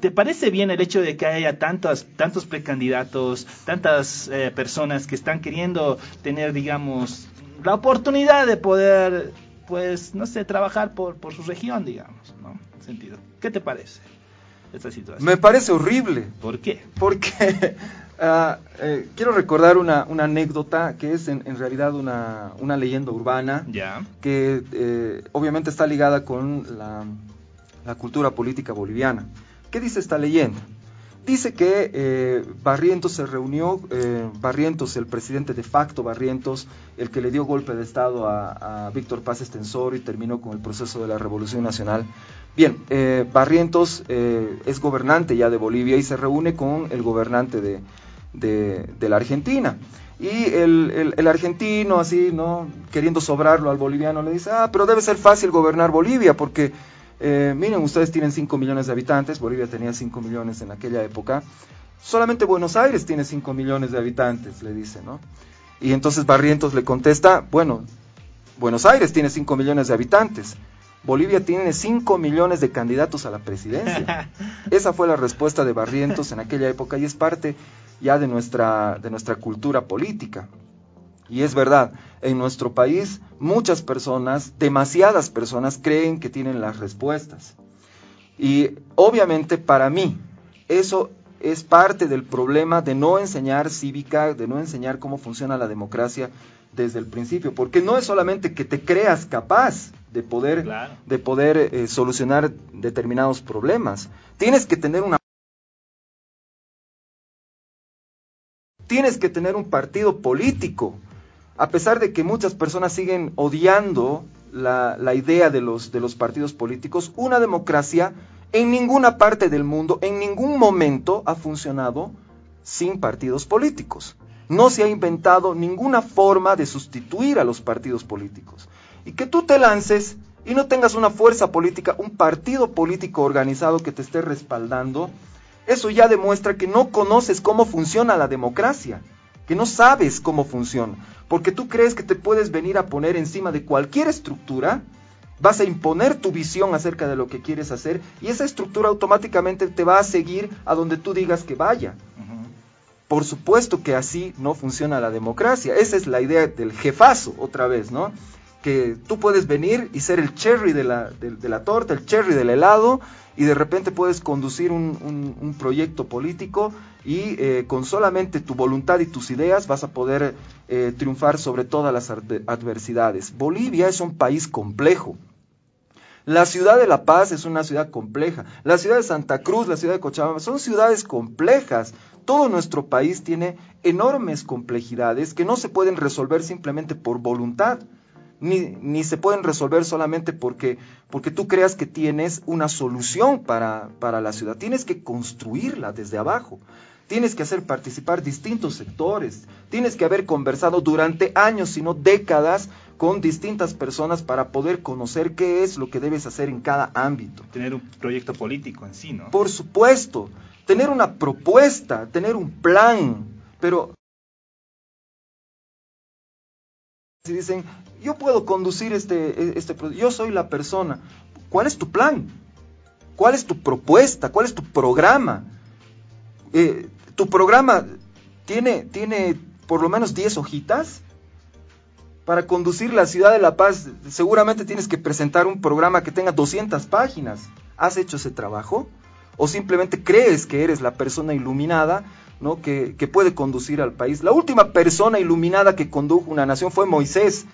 ¿Te parece bien el hecho de que haya tantos, tantos precandidatos, tantas eh, personas que están queriendo tener, digamos, la oportunidad de poder, pues, no sé, trabajar por, por su región, digamos, ¿no? Sentido. ¿Qué te parece esta situación? Me parece horrible. ¿Por qué? Porque Ah, eh, quiero recordar una, anécdota que es en, realidad una, leyenda urbana que eh, obviamente está ligada con la, cultura política boliviana. ¿Qué dice esta leyenda? Dice que eh, Barrientos se reunió, Barrientos, el presidente de facto Barrientos, el que le dio golpe de Estado a, a Víctor Paz Estensor y terminó con el proceso de la Revolución Nacional. Bien, Barrientos es gobernante ya de Bolivia y se reúne con el gobernante de, de, la Argentina. Y el, el, argentino, así, ¿no? Queriendo sobrarlo al boliviano, le dice, ah, pero debe ser fácil gobernar Bolivia, porque, eh, miren, ustedes tienen 5 millones de habitantes, Bolivia tenía 5 millones en aquella época, solamente Buenos Aires tiene 5 millones de habitantes, le dice, ¿no? Y entonces Barrientos le contesta, bueno, Buenos Aires tiene 5 millones de habitantes, Bolivia tiene 5 millones de candidatos a la presidencia. Esa fue la respuesta de Barrientos en aquella época y es parte ya de nuestra, de nuestra cultura política. Y es verdad, en nuestro país muchas personas, demasiadas personas, creen que tienen las respuestas. Y obviamente para mí eso es parte del problema de no enseñar cívica, de no enseñar cómo funciona la democracia desde el principio, porque no es solamente que te creas capaz de poder, de poder eh, solucionar determinados problemas, tienes que tener una tienes que tener un partido político. A pesar de que muchas personas siguen odiando la, idea de los, partidos políticos, una democracia en ninguna parte del mundo, en ningún momento ha funcionado sin partidos políticos. No se ha inventado ninguna forma de sustituir a los partidos políticos. Y que tú te lances y no tengas una fuerza política, un partido político organizado que te esté respaldando, eso ya demuestra que no conoces cómo funciona la democracia, que no sabes cómo funciona, porque tú crees que te puedes venir a poner encima de cualquier estructura, vas a imponer tu visión acerca de lo que quieres hacer y esa estructura automáticamente te va a seguir a donde tú digas que vaya. Por supuesto que así no funciona la democracia. Esa es la idea del jefazo, otra vez, ¿no? Que tú puedes venir y ser el cherry de la, de la torta, el cherry del helado, y de repente puedes conducir un, proyecto político y eh, con solamente tu voluntad y tus ideas vas a poder eh, triunfar sobre todas las adversidades. Bolivia es un país complejo. La ciudad de La Paz es una ciudad compleja. La ciudad de Santa Cruz, la ciudad de Cochabamba, son ciudades complejas. Todo nuestro país tiene enormes complejidades que no se pueden resolver simplemente por voluntad, ni, ni se pueden resolver solamente porque, porque tú creas que tienes una solución para, para la ciudad. Tienes que construirla desde abajo. Tienes que hacer participar distintos sectores. Tienes que haber conversado durante años, si no décadas, con distintas personas para poder conocer qué es lo que debes hacer en cada ámbito. Tener un proyecto político en sí, ¿no? Por supuesto, tener una propuesta, tener un plan, pero si dicen, yo puedo conducir este, este yo soy la persona, ¿cuál es tu plan? ¿Cuál es tu propuesta? ¿Cuál es tu programa? Eh, ¿Tu programa tiene, tiene por lo menos 10 hojitas? Para conducir la ciudad de La Paz seguramente tienes que presentar un programa que tenga 200 páginas. ¿Has hecho ese trabajo? ¿O simplemente crees que eres la persona iluminada ¿no? que, puede conducir al país? La última persona iluminada que condujo una nación fue Moisés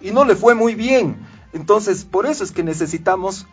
y no le fue muy bien. Entonces, por eso es que necesitamos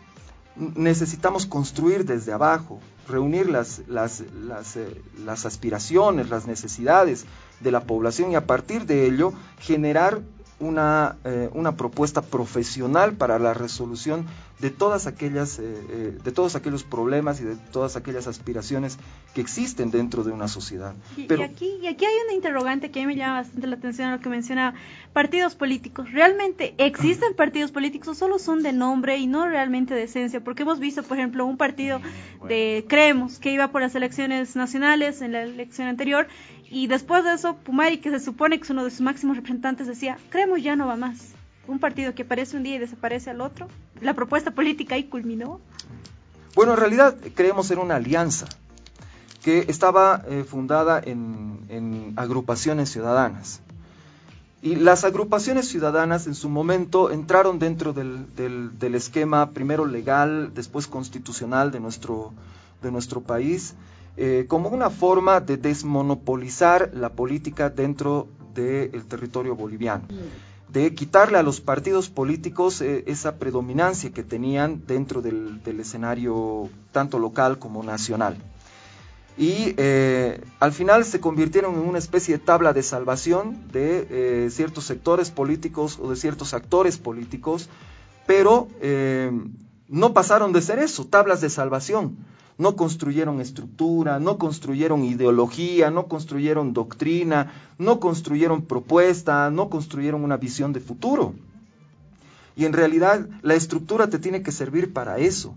necesitamos construir desde abajo, reunir las, las, las, eh, las, aspiraciones, las necesidades de la población y a partir de ello generar una, eh, una propuesta profesional para la resolución de todas aquellas eh, eh, de todos aquellos problemas y de todas aquellas aspiraciones que existen dentro de una sociedad. Y, aquí, y aquí hay una interrogante que a mí me llama bastante la atención a lo que menciona partidos políticos. ¿Realmente existen partidos políticos o solo son de nombre y no realmente de esencia? Porque hemos visto, por ejemplo, un partido de Creemos que iba por las elecciones nacionales en la elección anterior y después de eso, Pumari, que se supone que es uno de sus máximos representantes, decía, creemos ya no va más. Un partido que aparece un día y desaparece al otro. La propuesta política ahí culminó. Bueno, en realidad creemos en una alianza que estaba eh, fundada en, agrupaciones ciudadanas. Y las agrupaciones ciudadanas en su momento entraron dentro del, del esquema primero legal, después constitucional de nuestro, de nuestro país eh, como una forma de desmonopolizar la política dentro del territorio boliviano, de quitarle a los partidos políticos eh, esa predominancia que tenían dentro del, escenario tanto local como nacional. Y eh, al final se convirtieron en una especie de tabla de salvación de ciertos sectores políticos o de ciertos actores políticos, pero no pasaron de ser eso, tablas de salvación no construyeron estructura, no construyeron ideología, no construyeron doctrina, no construyeron propuesta, no construyeron una visión de futuro. Y en realidad la estructura te tiene que servir para eso.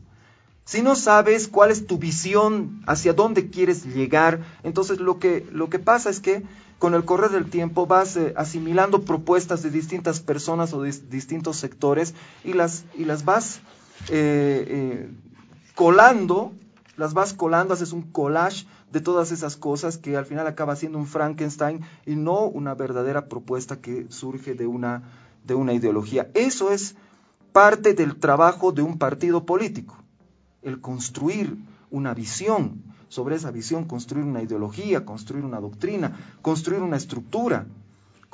Si no sabes cuál es tu visión, hacia dónde quieres llegar, entonces lo que, lo que pasa es que con el correr del tiempo vas eh, asimilando propuestas de distintas personas o de distintos sectores y las, y las vas eh, eh, colando las vas colando, haces un collage de todas esas cosas que al final acaba siendo un Frankenstein y no una verdadera propuesta que surge de una, de una ideología. Eso es parte del trabajo de un partido político, el construir una visión, sobre esa visión construir una ideología, construir una doctrina, construir una estructura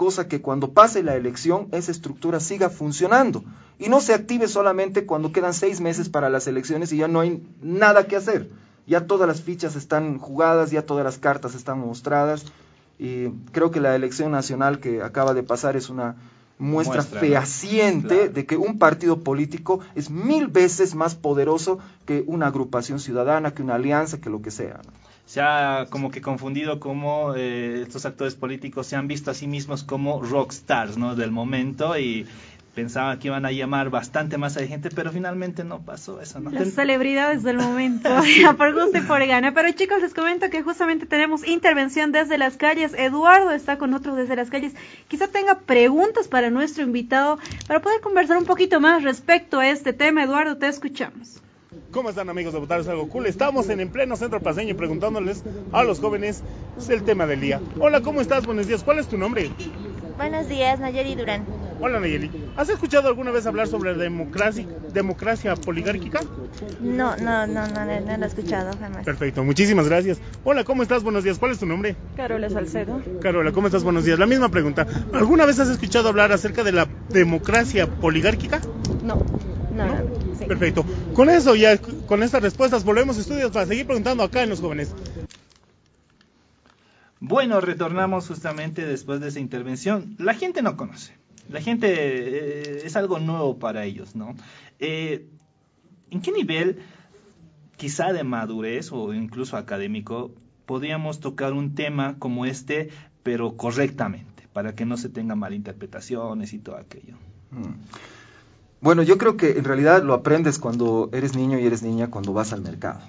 cosa que cuando pase la elección esa estructura siga funcionando y no se active solamente cuando quedan seis meses para las elecciones y ya no hay nada que hacer. Ya todas las fichas están jugadas, ya todas las cartas están mostradas y creo que la elección nacional que acaba de pasar es una muestra, fehaciente de que un partido político es mil veces más poderoso que una agrupación ciudadana, que una alianza, que lo que sea se ha como que confundido como eh, estos actores políticos se han visto a sí mismos como rockstars, ¿no? Del momento y pensaban que iban a llamar bastante más a gente, pero finalmente no pasó eso, ¿no? Las celebridades del momento, por gusto y por gana. Pero chicos, les comento que justamente tenemos intervención desde las calles. Eduardo está con nosotros desde las calles. Quizá tenga preguntas para nuestro invitado para poder conversar un poquito más respecto a este tema. Eduardo, te escuchamos. ¿Cómo están amigos de Votar es algo cool? Estamos en, en pleno centro paseño preguntándoles a los jóvenes el tema del día. Hola, ¿cómo estás? Buenos días. ¿Cuál es tu nombre? Buenos días, Nayeli Durán. Hola Nayeli. ¿Has escuchado alguna vez hablar sobre democracia, democracia poligárquica? No, no, no, no, no, lo he escuchado jamás. Perfecto, muchísimas gracias. Hola, ¿cómo estás? Buenos días. ¿Cuál es tu nombre? Carola Salcedo. Carola, ¿cómo estás? Buenos días. La misma pregunta. ¿Alguna vez has escuchado hablar acerca de la democracia poligárquica? No, no, no. consejo. Perfecto. Con eso ya, con estas respuestas, volvemos a estudios para seguir preguntando acá en los jóvenes. Bueno, retornamos justamente después de esa intervención. La gente no conoce. La gente eh, es algo nuevo para ellos, ¿no? Eh, ¿En qué nivel, quizá de madurez o incluso académico, podríamos tocar un tema como este, pero correctamente, para que no se tengan malinterpretaciones y todo aquello? Mm. Bueno, yo creo que en realidad lo aprendes cuando eres niño y eres niña cuando vas al mercado.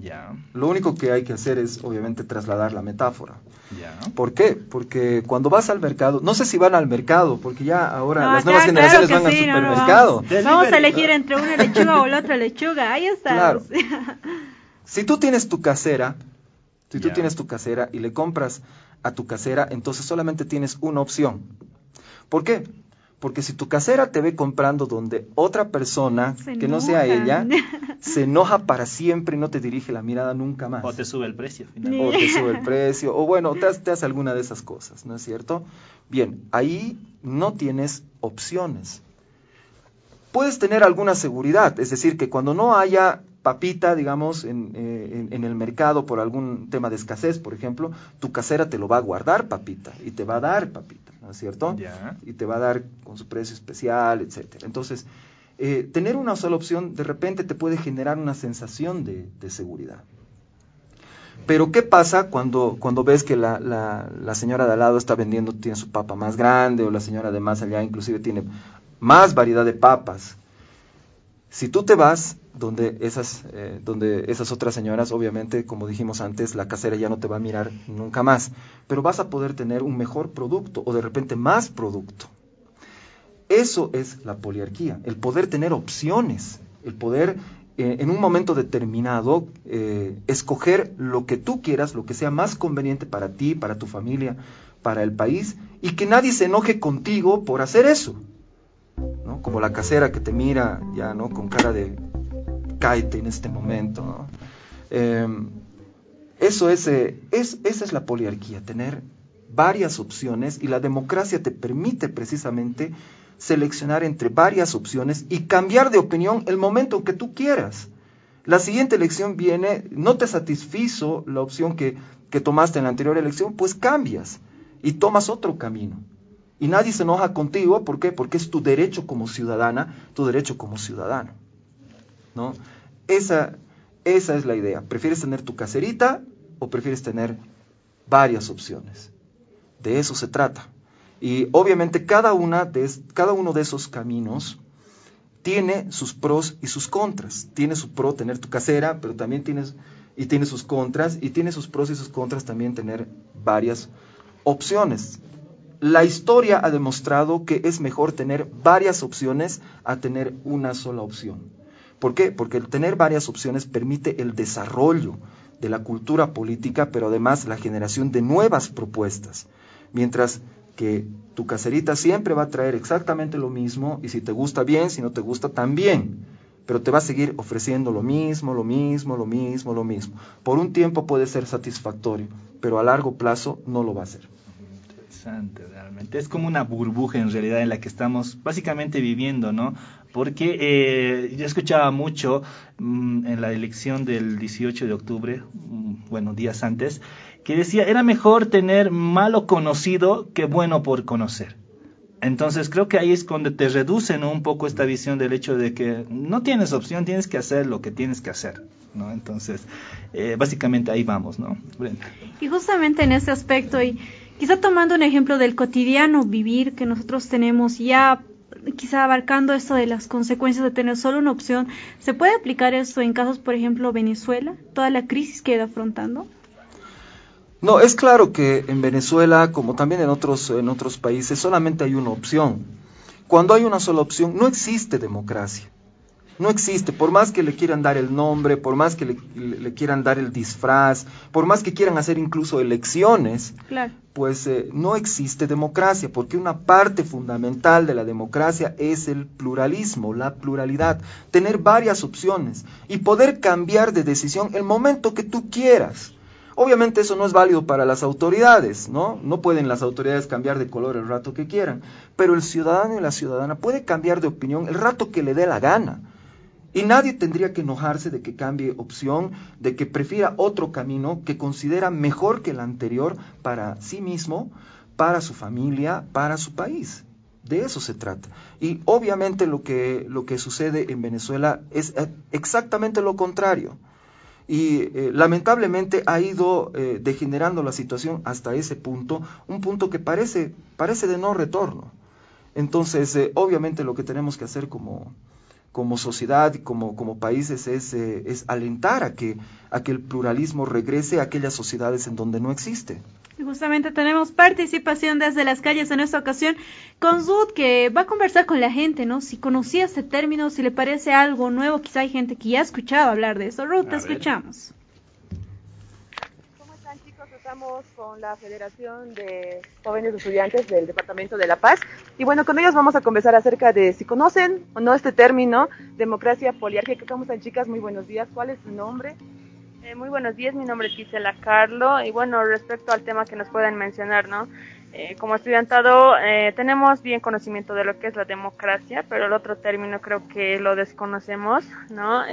Ya. Lo único que hay que hacer es, obviamente, trasladar la metáfora. Ya. ¿Por qué? Porque cuando vas al mercado, no sé si van al mercado, porque ya ahora No, las nuevas generaciones claro van que al sí, no, no, supermercado. vamos. Vamos a elegir entre una lechuga o la otra lechuga. Ahí está. Claro. Si tú tienes tu casera, si tú tienes tu casera y le compras a tu casera, entonces solamente tienes una opción. ¿Por qué? Porque si tu casera te ve comprando donde otra persona, Se que no sea ella, se enoja para siempre y no te dirige la mirada nunca más. O te sube el precio. o finalmente. te sube el precio, o bueno, te, hace- te hace alguna de esas cosas, ¿no es cierto? Bien, ahí no tienes opciones. Puedes tener alguna seguridad, es decir, que cuando no haya papita, digamos, en, eh, en- en el mercado por algún tema de escasez, por ejemplo, tu casera te lo va a guardar papita y te va a dar papita, ¿no es cierto? Y te va a dar con su precio especial, etcétera. Entonces, eh, tener una sola opción de repente te puede generar una sensación de, de seguridad. Pero ¿qué pasa cuando, cuando ves que la, la- la señora de al lado está vendiendo, tiene su papa más grande, o la señora de más allá inclusive tiene más variedad de papas? Si tú te vas donde esas, eh, donde esas otras señoras, obviamente, como dijimos antes, la casera ya no te va a mirar nunca más, pero vas a poder tener un mejor producto o de repente más producto. Eso es la poliarquía, el poder tener opciones, el poder eh, en un momento determinado eh, escoger lo que tú quieras, lo que sea más conveniente para ti, para tu familia, para el país, y que nadie se enoje contigo por hacer eso. ¿no? Como la casera que te mira ya, ¿no? Con cara de en este momento, ¿no? Eh, eso es, eh, es, esa es la poliarquía, tener varias opciones y la democracia te permite precisamente seleccionar entre varias opciones y cambiar de opinión el momento que tú quieras. La siguiente elección viene, no te satisfizo la opción que, que tomaste en la anterior elección, pues cambias y tomas otro camino. Y nadie se enoja contigo, ¿por qué? Porque es tu derecho como ciudadana, tu derecho como ciudadano. ¿no? Esa, esa es la idea. ¿Prefieres tener tu caserita o prefieres tener varias opciones? De eso se trata. Y obviamente cada, una de, cada uno de esos caminos tiene sus pros y sus contras. Tiene su pro tener tu casera, pero también tienes y tiene sus contras y tiene sus pros y sus contras también tener varias opciones. La historia ha demostrado que es mejor tener varias opciones a tener una sola opción. ¿Por qué? Porque el tener varias opciones permite el desarrollo de la cultura política, pero además la generación de nuevas propuestas. Mientras que tu caserita siempre va a traer exactamente lo mismo y si te gusta bien, si no te gusta también, pero te va a seguir ofreciendo lo mismo, lo mismo, lo mismo, lo mismo. Por un tiempo puede ser satisfactorio, pero a largo plazo no lo va a ser. Interesante, realmente. Es como una burbuja en realidad en la que estamos básicamente viviendo, ¿no? Porque eh, yo escuchaba mucho mm, en la elección del 18 de octubre, mm, bueno, días antes, que decía, era mejor tener malo conocido que bueno por conocer. Entonces creo que ahí es donde te reducen un poco esta visión del hecho de que no tienes opción, tienes que hacer lo que tienes que hacer, ¿no? Entonces, eh, básicamente ahí vamos, ¿no? Brenda. Y justamente en ese aspecto, y quizá tomando un ejemplo del cotidiano vivir que nosotros tenemos ya quizá abarcando esto de las consecuencias de tener solo una opción, ¿se puede aplicar esto en casos, por ejemplo, Venezuela, toda la crisis que ha ido afrontando? No, es claro que en Venezuela, como también en otros, en otros países, solamente hay una opción. Cuando hay una sola opción, no existe democracia. No existe, por más que le quieran dar el nombre, por más que le, quieran dar el disfraz, por más que quieran hacer incluso elecciones, Claro. pues eh, no existe democracia, porque una parte fundamental de la democracia es el pluralismo, la pluralidad, tener varias opciones y poder cambiar de decisión el momento que tú quieras. Obviamente eso no es válido para las autoridades, ¿no? No pueden las autoridades cambiar de color el rato que quieran, pero el ciudadano y la ciudadana puede cambiar de opinión el rato que le dé la gana. Y nadie tendría que enojarse de que cambie opción, de que prefiera otro camino que considera mejor que el anterior para sí mismo, para su familia, para su país. De eso se trata. Y obviamente lo que, lo que sucede en Venezuela es eh, exactamente lo contrario. Y eh, lamentablemente ha ido eh, degenerando la situación hasta ese punto, un punto que parece, parece de no retorno. Entonces, obviamente lo que tenemos que hacer como, como sociedad y como, como países es, es alentar a que, a que el pluralismo regrese a aquellas sociedades en donde no existe. Y justamente tenemos participación desde las calles en esta ocasión con Zud, que va a conversar con la gente, ¿no? Si conocía este término, si le parece algo nuevo, quizá hay gente que ya ha escuchado hablar de eso. Ruth, te escuchamos. Estamos con la Federación de Jóvenes Estudiantes del Departamento de La Paz. Y bueno, con ellos vamos a conversar acerca de si conocen o no este término, democracia poliárquica. ¿Cómo están chicas? Muy buenos días. ¿Cuál es su nombre? Eh, muy buenos días, mi nombre es Gisela Carlo y bueno, respecto al tema que nos pueden mencionar, ¿no? Eh, como estudiantado eh, tenemos bien conocimiento de lo que es la democracia, pero el otro término creo que lo desconocemos, ¿no?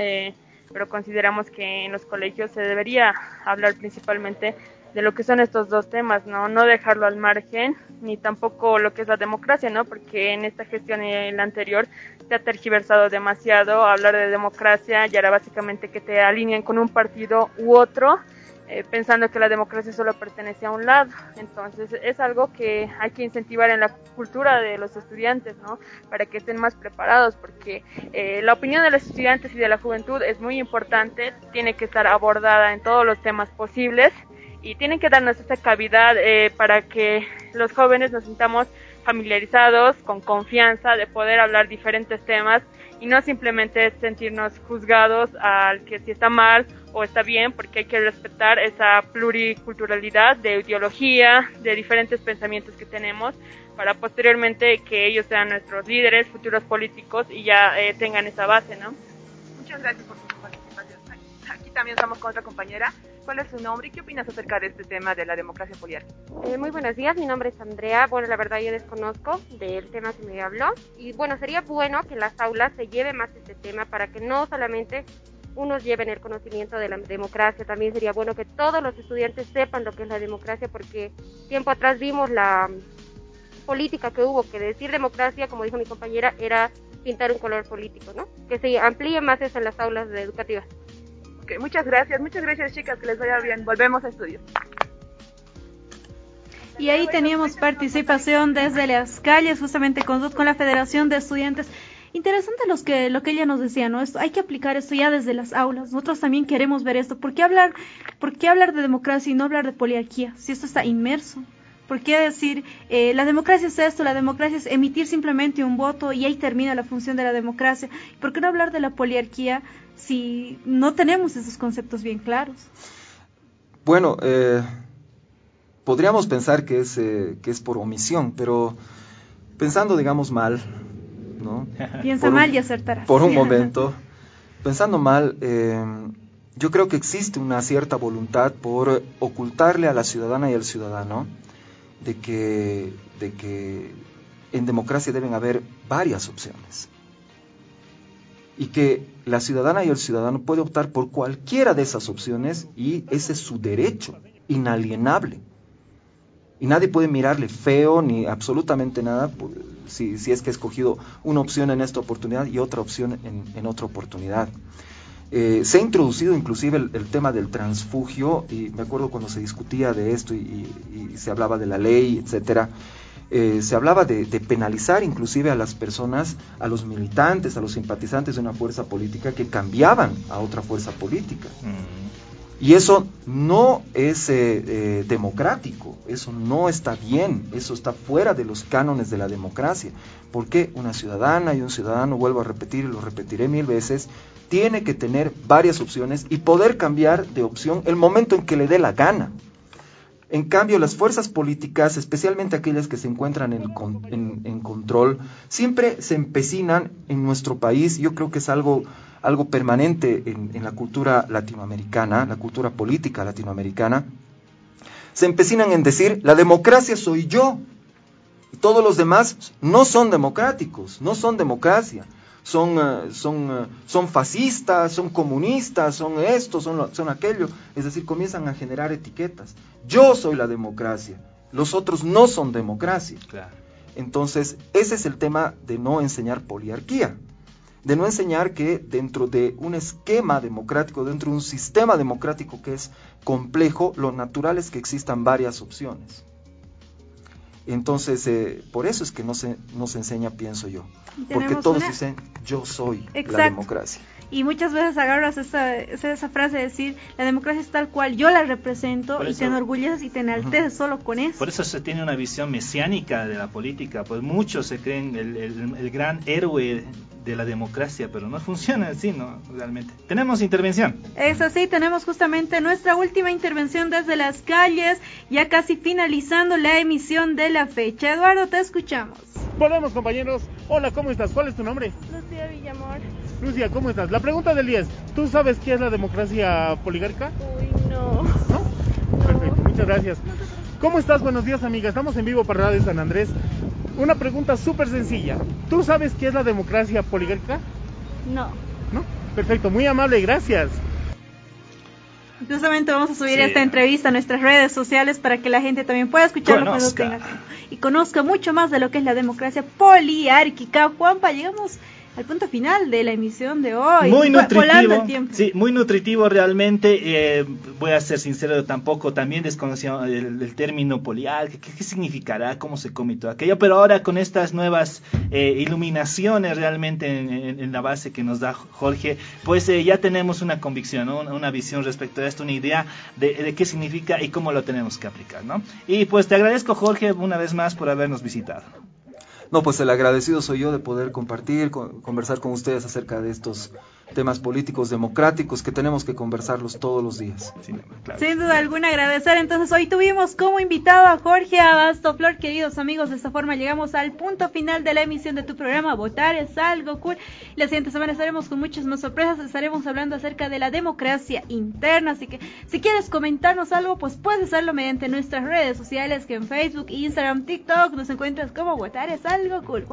pero consideramos que en los colegios se debería hablar principalmente de lo que son estos dos temas, ¿no? No dejarlo al margen, ni tampoco lo que es la democracia, ¿no? Porque en esta gestión y en la anterior se ha tergiversado demasiado. Hablar de democracia ya era básicamente que te alineen con un partido u otro, eh, pensando que la democracia solo pertenece a un lado. Entonces es algo que hay que incentivar en la cultura de los estudiantes, ¿no? Para que estén más preparados, porque eh, la opinión de los estudiantes y de la juventud es muy importante, tiene que estar abordada en todos los temas posibles y tienen que darnos esta cavidad eh, para que los jóvenes nos sintamos familiarizados, con confianza de poder hablar diferentes temas y no simplemente sentirnos juzgados al que si está mal o está bien, porque hay que respetar esa pluriculturalidad de ideología, de diferentes pensamientos que tenemos, para posteriormente que ellos sean nuestros líderes, futuros políticos y ya eh, tengan esa base, ¿no? Muchas gracias por también estamos con otra compañera ¿Cuál es su nombre y qué opinas acerca de este tema de la democracia poliárquica? Eh, muy buenos días, mi nombre es Andrea. Bueno, la verdad yo desconozco del tema que me habló. Y bueno, sería bueno que las aulas se lleve más este tema para que no solamente unos lleven el conocimiento de la democracia, también sería bueno que todos los estudiantes sepan lo que es la democracia, porque tiempo atrás vimos la política que hubo, que decir democracia, como dijo mi compañera, era pintar un color político, ¿no? Que se amplíe más eso en las aulas educativas muchas gracias, muchas gracias chicas, que les vaya bien. Volvemos a estudio. Y ahí teníamos participación desde las calles, justamente con, con la Federación de Estudiantes. Interesante los que, lo que ella nos decía, ¿no? Esto, hay que aplicar esto ya desde las aulas. Nosotros también queremos ver esto. ¿Por qué hablar, por qué hablar de democracia y no hablar de poliarquía? Si esto está inmerso. ¿Por qué decir, eh, la democracia es esto, la democracia es emitir simplemente un voto y ahí termina la función de la democracia? ¿Por qué no hablar de la poliarquía si no tenemos esos conceptos bien claros? Bueno, eh, podríamos pensar que es, eh, que es por omisión, pero pensando, digamos, mal, ¿no? Piensa mal y acertarás. Por un momento, pensando mal, eh, yo creo que existe una cierta voluntad por ocultarle a la ciudadana y al ciudadano de que, de que en democracia deben haber varias opciones y que la ciudadana y el ciudadano puede optar por cualquiera de esas opciones y ese es su derecho inalienable. Y nadie puede mirarle feo ni absolutamente nada si, si es que ha escogido una opción en esta oportunidad y otra opción en, otra oportunidad. Eh, se ha introducido inclusive el, tema del transfugio, y me acuerdo cuando se discutía de esto y, y se hablaba de la ley, etcétera, eh, se hablaba de, penalizar inclusive a las personas, a los militantes, a los simpatizantes de una fuerza política que cambiaban a otra fuerza política. Mm. Y eso no es eh, eh, democrático, eso no está bien, eso está fuera de los cánones de la democracia. Porque una ciudadana y un ciudadano, vuelvo a repetir y lo repetiré mil veces, tiene que tener varias opciones y poder cambiar de opción el momento en que le dé la gana. En cambio, las fuerzas políticas, especialmente aquellas que se encuentran en, control, siempre se empecinan en nuestro país. Yo creo que es algo, algo permanente en, la cultura latinoamericana, la cultura política latinoamericana. Se empecinan en decir, la democracia soy yo. Y todos los demás no son democráticos, no son democracia. Son, eh, son, eh, son fascistas, son comunistas, son esto, son, son aquello. Es decir, comienzan a generar etiquetas. Yo soy la democracia, los otros no son democracia. Entonces, ese es el tema de no enseñar poliarquía de no enseñar que dentro de un esquema democrático, dentro de un sistema democrático que es complejo, lo natural es que existan varias opciones. Entonces, eh, por eso es que no se, no se enseña, pienso yo. Porque todos dicen, yo soy la democracia. Y muchas veces agarras esa, esa, frase de decir, la democracia es tal cual, yo la represento y te enorgulleces y te enalteces solo con eso. Por eso se tiene una visión mesiánica de la política, pues muchos se creen el, el gran héroe de la democracia, pero no funciona así, ¿no? Realmente. Tenemos intervención. Es así, tenemos justamente nuestra última intervención desde las calles, ya casi finalizando la emisión de la fecha. Eduardo, te escuchamos. Volvemos, compañeros. Hola, ¿cómo estás? ¿Cuál es tu nombre? Lucía Villamor. Lucia, ¿cómo estás? La pregunta del 10. ¿Tú sabes qué es la democracia poligárquica? Uy, no. ¿No? Perfecto, muchas gracias. ¿Cómo estás? Buenos días, amiga. Estamos en vivo para Radio San Andrés. Una pregunta súper sencilla. ¿Tú sabes qué es la democracia poligárquica? No. ¿No? Perfecto, muy amable, gracias. Justamente vamos a subir esta entrevista a nuestras redes sociales para que la gente también pueda escucharlo cuando tenga y conozca mucho más de lo que es la democracia poliárquica. Juanpa, llegamos al punto final de la emisión de hoy. Muy nutritivo. Sí, muy nutritivo realmente. Eh, voy a ser sincero, tampoco también desconocía el, término polial, qué, significará, cómo se come todo aquello, pero ahora con estas nuevas eh, iluminaciones realmente en, la base que nos da Jorge, pues eh, ya tenemos una convicción, una visión respecto a esto, una idea de, de, qué significa y cómo lo tenemos que aplicar, ¿no? Y pues te agradezco Jorge una vez más por habernos visitado. No, pues el agradecido soy yo de poder compartir, conversar con ustedes acerca de estos temas políticos democráticos que tenemos que conversarlos todos los días. Sin duda alguna agradecer. Entonces hoy tuvimos como invitado a Jorge Abasto Flor, queridos amigos. De esta forma llegamos al punto final de la emisión de tu programa Votar es algo cool. La siguiente semana estaremos con muchas más sorpresas. Estaremos hablando acerca de la democracia interna. Así que si quieres comentarnos algo, pues puedes hacerlo mediante nuestras redes sociales que en Facebook, Instagram, TikTok nos encuentras como Votar es algo cool.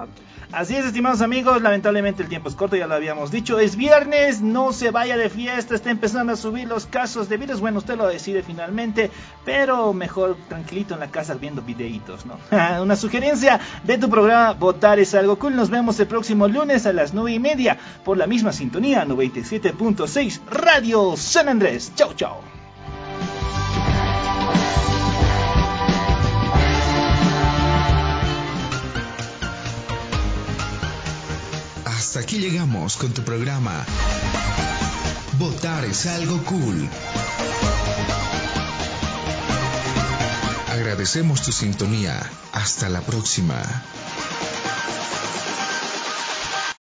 Así es, estimados amigos. Lamentablemente el tiempo es corto, ya lo habíamos dicho. Es viernes no se vaya de fiesta, está empezando a subir los casos de virus. Bueno, usted lo decide finalmente, pero mejor tranquilito en la casa viendo videitos, ¿no? Una sugerencia de tu programa Votar es algo cool. Nos vemos el próximo lunes a las 9 y media por la misma sintonía 97.6 Radio San Andrés. Chau, chau. Hasta aquí llegamos con tu programa. Votar es algo cool. Agradecemos tu sintonía. Hasta la próxima.